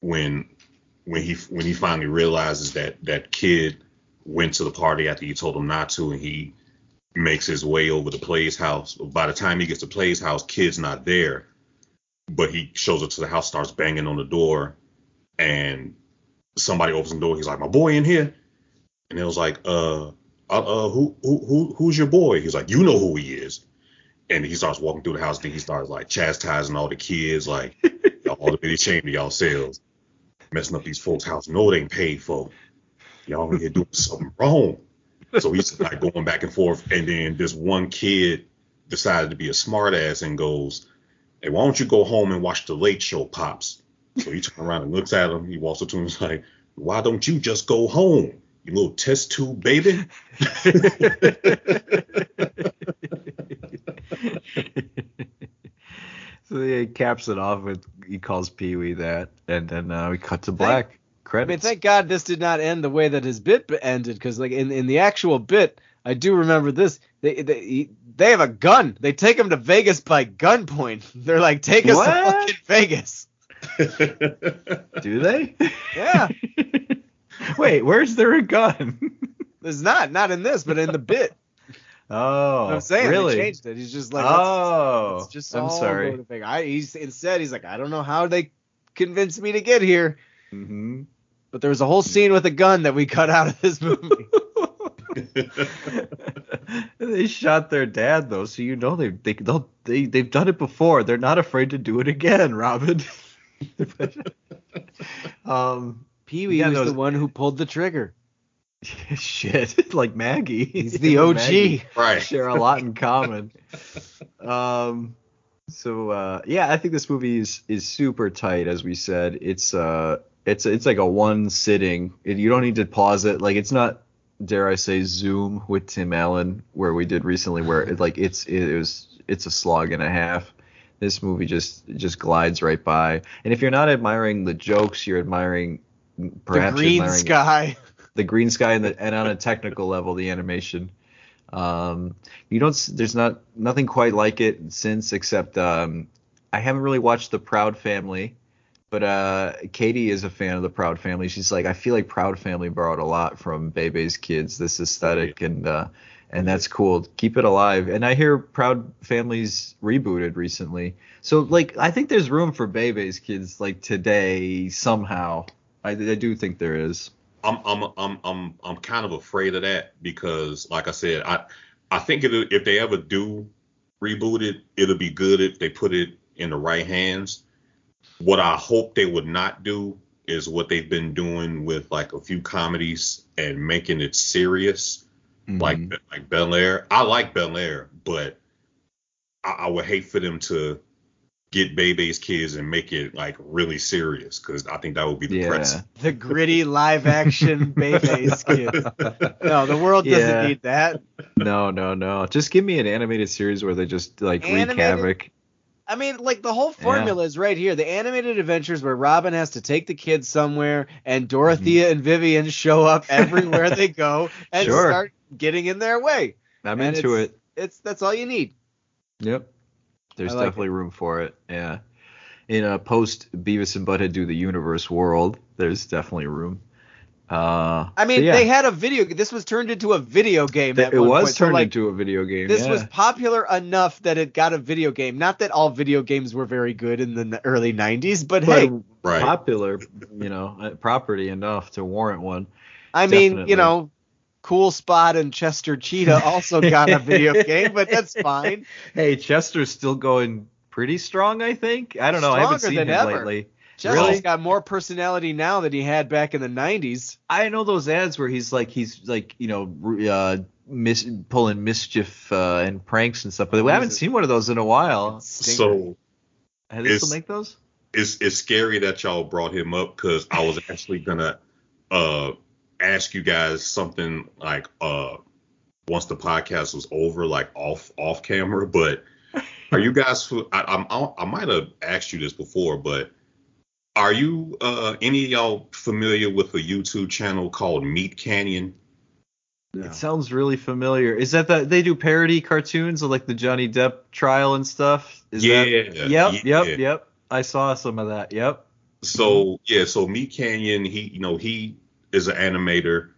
when when he when he finally realizes that that kid went to the party after you told him not to and he makes his way over to Play's house. By the time he gets to Play's house, kid's not there. But he shows up to the house, starts banging on the door, and somebody opens the door. He's like, My boy in here. And it was like, uh, uh, uh who, who, who, who's your boy? He's like, you know who he is. And he starts walking through the house. Then he starts like chastising all the kids, like, y'all ought to be ashamed of yourselves, messing up these folks' house. No, it ain't paid for. Y'all in here doing something wrong. So he's like going back and forth. And then this one kid decided to be a smartass and goes, Hey, why don't you go home and watch the late show, Pops? So he turns around and looks at him. He walks up to him and is like, Why don't you just go home? You little test tube baby. so he caps it off with he calls Pee Wee that, and then uh, we cut to black I mean, credits. thank God this did not end the way that his bit ended, because like in, in the actual bit, I do remember this. They they they have a gun. They take him to Vegas by gunpoint. They're like, take us What? to fucking Vegas. Do they? Yeah, Wait, where's there a gun? there's not not in this, but in the bit. oh, I'm saying really? they changed it. He's just like, oh, let's just I'm sorry. Go to Vegas. I, he's instead he's like, I don't know how they convinced me to get here, hmm but there was a whole scene with a gun that we cut out of this movie. they shot their dad though, so you know they they they'll, they they've done it before. They're not afraid to do it again, Robin. um, Pee Wee Yeah, was those- the one who pulled the trigger. shit, like Maggie. He's the OG. Maggie right. share a lot in common. Um, so uh, yeah, I think this movie is is super tight. As we said, it's uh, it's it's like a one sitting. It, you don't need to pause it. Like it's not, dare I say, Zoom with Tim Allen where we did recently, where it, like it's it was it's a slog and a half. This movie just just glides right by. And if you're not admiring the jokes, you're admiring perhaps the green admiring sky. the green sky and, the, and on a technical level the animation um you don't there's not nothing quite like it since except um i haven't really watched the proud family but uh katie is a fan of the proud family. She's like i feel like proud family borrowed a lot from bebe's kids this aesthetic and uh and that's cool. Keep it alive. And i hear proud families rebooted recently. So like i think there's room for bebe's kids like today somehow. I, I do think there is. I'm I'm I'm I'm I'm kind of afraid of that because, like I said, I I think it, if they ever do reboot it, it'll be good if they put it in the right hands. What I hope they would not do is what they've been doing with like a few comedies and making it serious, like Mhm. like Bel Air. I like Bel Air, but I, I would hate for them to get Bebe's kids and make it like really serious because I think that would be yeah depressing. The gritty live action Bebe's kids. No, the world doesn't Yeah. need that. no no no just give me an animated series where they just like wreak havoc I mean, like the whole formula is right here. The animated adventures where Robin has to take the kids somewhere and Dorothea mm-hmm. and Vivian show up everywhere they go and Sure. start getting in their way. i'm And into it's- it It's that's all you need. Yep. There's like definitely room for it. Yeah. In a post Beavis and Butthead do the universe world, there's definitely room. Uh, I mean, so yeah. they had a video. This was turned into a video game. Th- it one was point. So, turned like, into a video game. This yeah. was popular enough that it got a video game. Not that all video games were very good in the early '90s, but, But hey, Right. popular, you know, uh, property enough to warrant one. I mean, you know, Cool Spot and Chester Cheetah also got a video game, but that's fine. Hey, Chester's still going pretty strong, I think. I don't know. I haven't seen him ever. lately. Chester's Really? got more personality now than he had back in the '90s. I know those ads where he's like he's like you know uh, mis- pulling mischief uh, and pranks and stuff, but we haven't it? seen one of those in a while. So Have they still it's- make those? it's it's scary that y'all brought him up because I was actually gonna uh ask you guys something like uh once the podcast was over, like off off camera. But are you guys? I, I'm I, I might have asked you this before, but are you uh any of y'all familiar with a YouTube channel called Meat Canyon? It sounds really familiar. Is that the they do parody cartoons of like the Johnny Depp trial and stuff? Is Yeah, That, yep. yeah. Yep. Yep. I saw some of that. Yep. So yeah, so Meat Canyon, he you know he is an animator,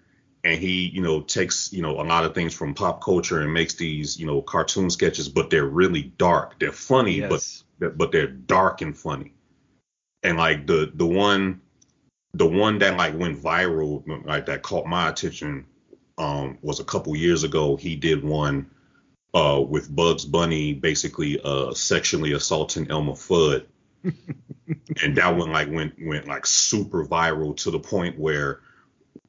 and he you know takes you know a lot of things from pop culture and makes these you know cartoon sketches, but they're really dark. They're funny, Yes. but but they're dark and funny. And like the the one the one that like went viral, like that caught my attention, um, was a couple years ago. He did one uh with Bugs Bunny basically uh sexually assaulting Elmer Fudd and that one like went went like super viral to the point where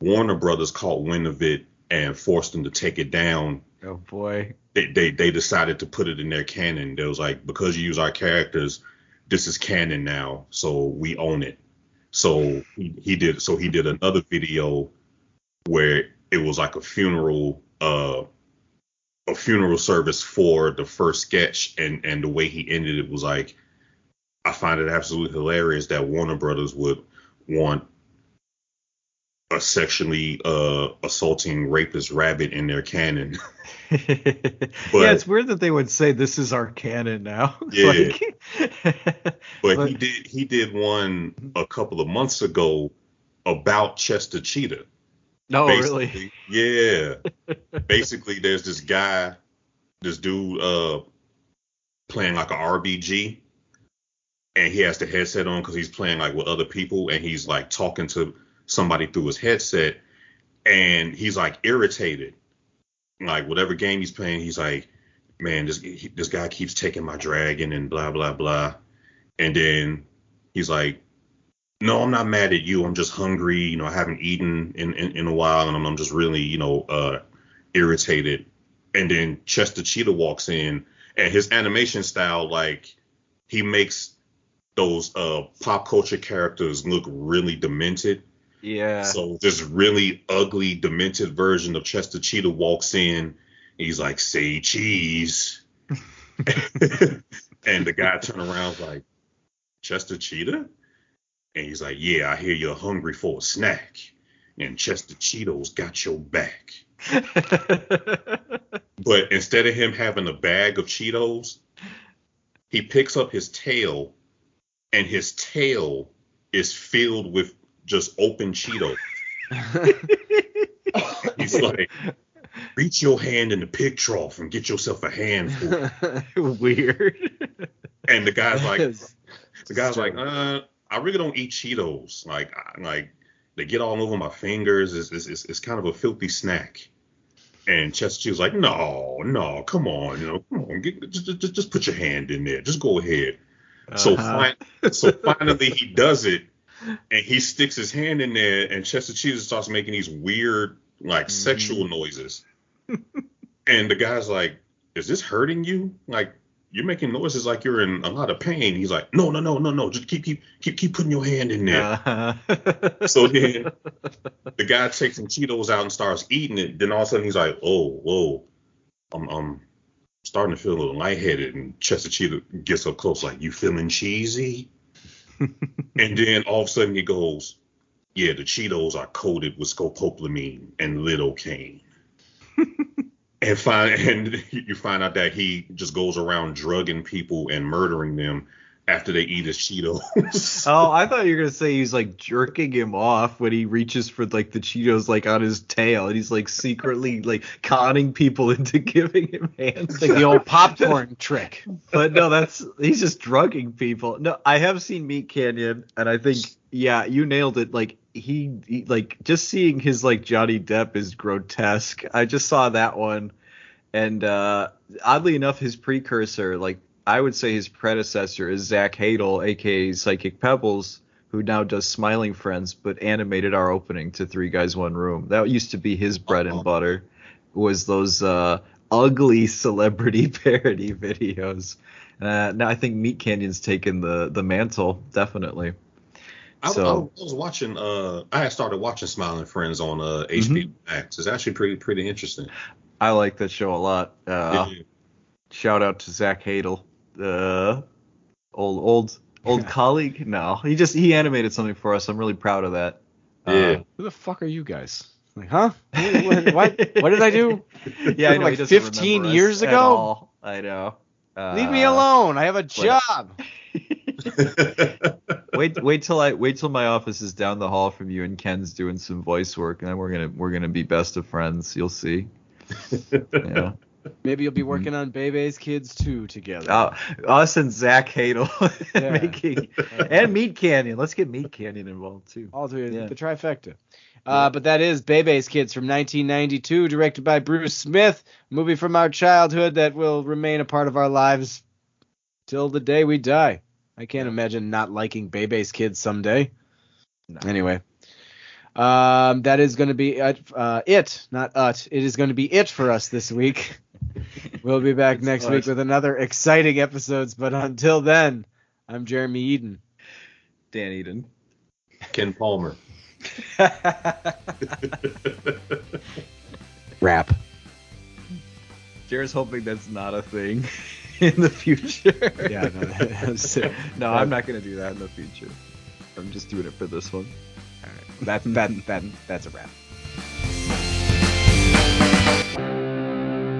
Warner Brothers caught wind of it and forced them to take it down. Oh boy. They they, they decided to put it in their canon. They was like because you use our characters, this is canon now, so we own it. So he, did so he did another video where it was like a funeral uh a funeral service for the first sketch and and the way he ended it was like I find it absolutely hilarious that Warner Brothers would want a sexually uh assaulting rapist rabbit in their canon. yeah, it's weird that they would say this is our canon now. Yeah. Like- But, But- he did he did one a couple of months ago about Chester Cheetah. no, Oh, really. Basically, Yeah. Basically, there's this guy, this dude, uh, playing like a RPG, and he has the headset on because he's playing like with other people, and he's like talking to somebody through his headset, and he's like irritated, like whatever game he's playing, he's like, man, this he, this guy keeps taking my dragon and blah blah blah, and then he's like, no, I'm not mad at you. I'm just hungry. You know, I haven't eaten in, in, in a while, and I'm, I'm just really, you know, uh, irritated. And then Chester Cheetah walks in, and his animation style, like, he makes those uh, pop culture characters look really demented. Yeah. So this really ugly, demented version of Chester Cheetah walks in. He's like, "Say cheese," and the guy turn around like, "Chester Cheetah," and he's like, "Yeah, I hear you're hungry for a snack, and Chester Cheetos got your back." But instead of him having a bag of Cheetos, he picks up his tail, and his tail is filled with just open Cheetos. He's like, reach your hand in the pig trough and get yourself a handful. Weird. And the guy's like, the guy's like, uh, I really don't eat Cheetos. Like, I, like they get all over my fingers. It's, it's, it's, it's kind of a filthy snack. And Chester was like, no, no, come on, you know, come on, get, just, just, just put your hand in there. Just go ahead. So, Uh-huh. fin- so finally he does it, and he sticks his hand in there, and Chester Cheetah starts making these weird, like, sexual noises. and the guy's like, "Is this hurting you? Like, you're making noises like you're in a lot of pain." He's like, "No, no, no, no, no. Just keep, keep, keep, keep putting your hand in there." Uh-huh. So then the guy takes some Cheetos out and starts eating it. Then all of a sudden he's like, "Oh, whoa, I'm, I'm starting to feel a little lightheaded." And Chester Cheetah gets up close, like, "You feeling cheesy?" and then all of a sudden he goes, "Yeah, the Cheetos are coated with scopolamine and lidocaine." and find and you find out that he just goes around drugging people and murdering them after they eat his Cheetos. Oh, I thought you were gonna say he's like jerking him off when he reaches for like the Cheetos like on his tail, and he's like secretly like conning people into giving him hands. like the old popcorn trick. but no, that's he's just drugging people. No, I have seen Meat Canyon, and I think yeah, you nailed it. Like he, he like just seeing his like Johnny Depp is grotesque. I just saw that one, and uh oddly enough, his precursor, like I would say his predecessor, is Zach Hadel, aka Psychic Pebbles. Who now does Smiling Friends, but animated our opening to Three Guys One Room. That used to be his bread and butter. Was those uh, ugly celebrity parody videos? Uh, now I think Meat Canyon's taken the the mantle, definitely. I, So- I was watching. Uh, I had started watching Smiling Friends on uh, HBO Max. It's actually pretty pretty interesting. I like that show a lot. Uh, Yeah. Shout out to Zach Hadel, uh, old old old colleague. No, he just he animated something for us. I'm really proud of that. Uh, Yeah. Who the fuck are you guys? Like, huh? What? What, what did I do? yeah, I know, Like he 15 remember us years at ago? all. I know. Uh, Leave me alone. I have a job. wait, wait till I wait till my office is down the hall from you and Ken's doing some voice work, and then we're gonna we're gonna be best of friends. You'll see. Yeah. Maybe you'll be working on Bebe's Kids too together. Uh, us and Zach Hadel Yeah. making and Meat Canyon. Let's get Meat Canyon involved too. All three, Yeah. the trifecta. Uh, but that is Bebe's Kids from 1992, directed by Bruce Smith. Movie from our childhood that will remain a part of our lives till the day we die. I can't imagine not liking Bebe's Kids someday. No. Anyway, um, that is going to be it, uh, it, not ut. It is going to be it for us this week. we'll be back It's next us. week with another exciting episodes. But until then, I'm Jeremy Eden. Dan Eden. Ken Palmer. Rap. Jared's hoping that's not a thing in the future. Yeah, no, that's it. no, I'm not gonna do that in the future. I'm just doing it for this one. That that that that's a wrap.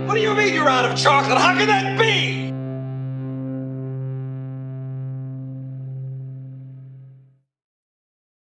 What do you mean you're out of chocolate? How can that be?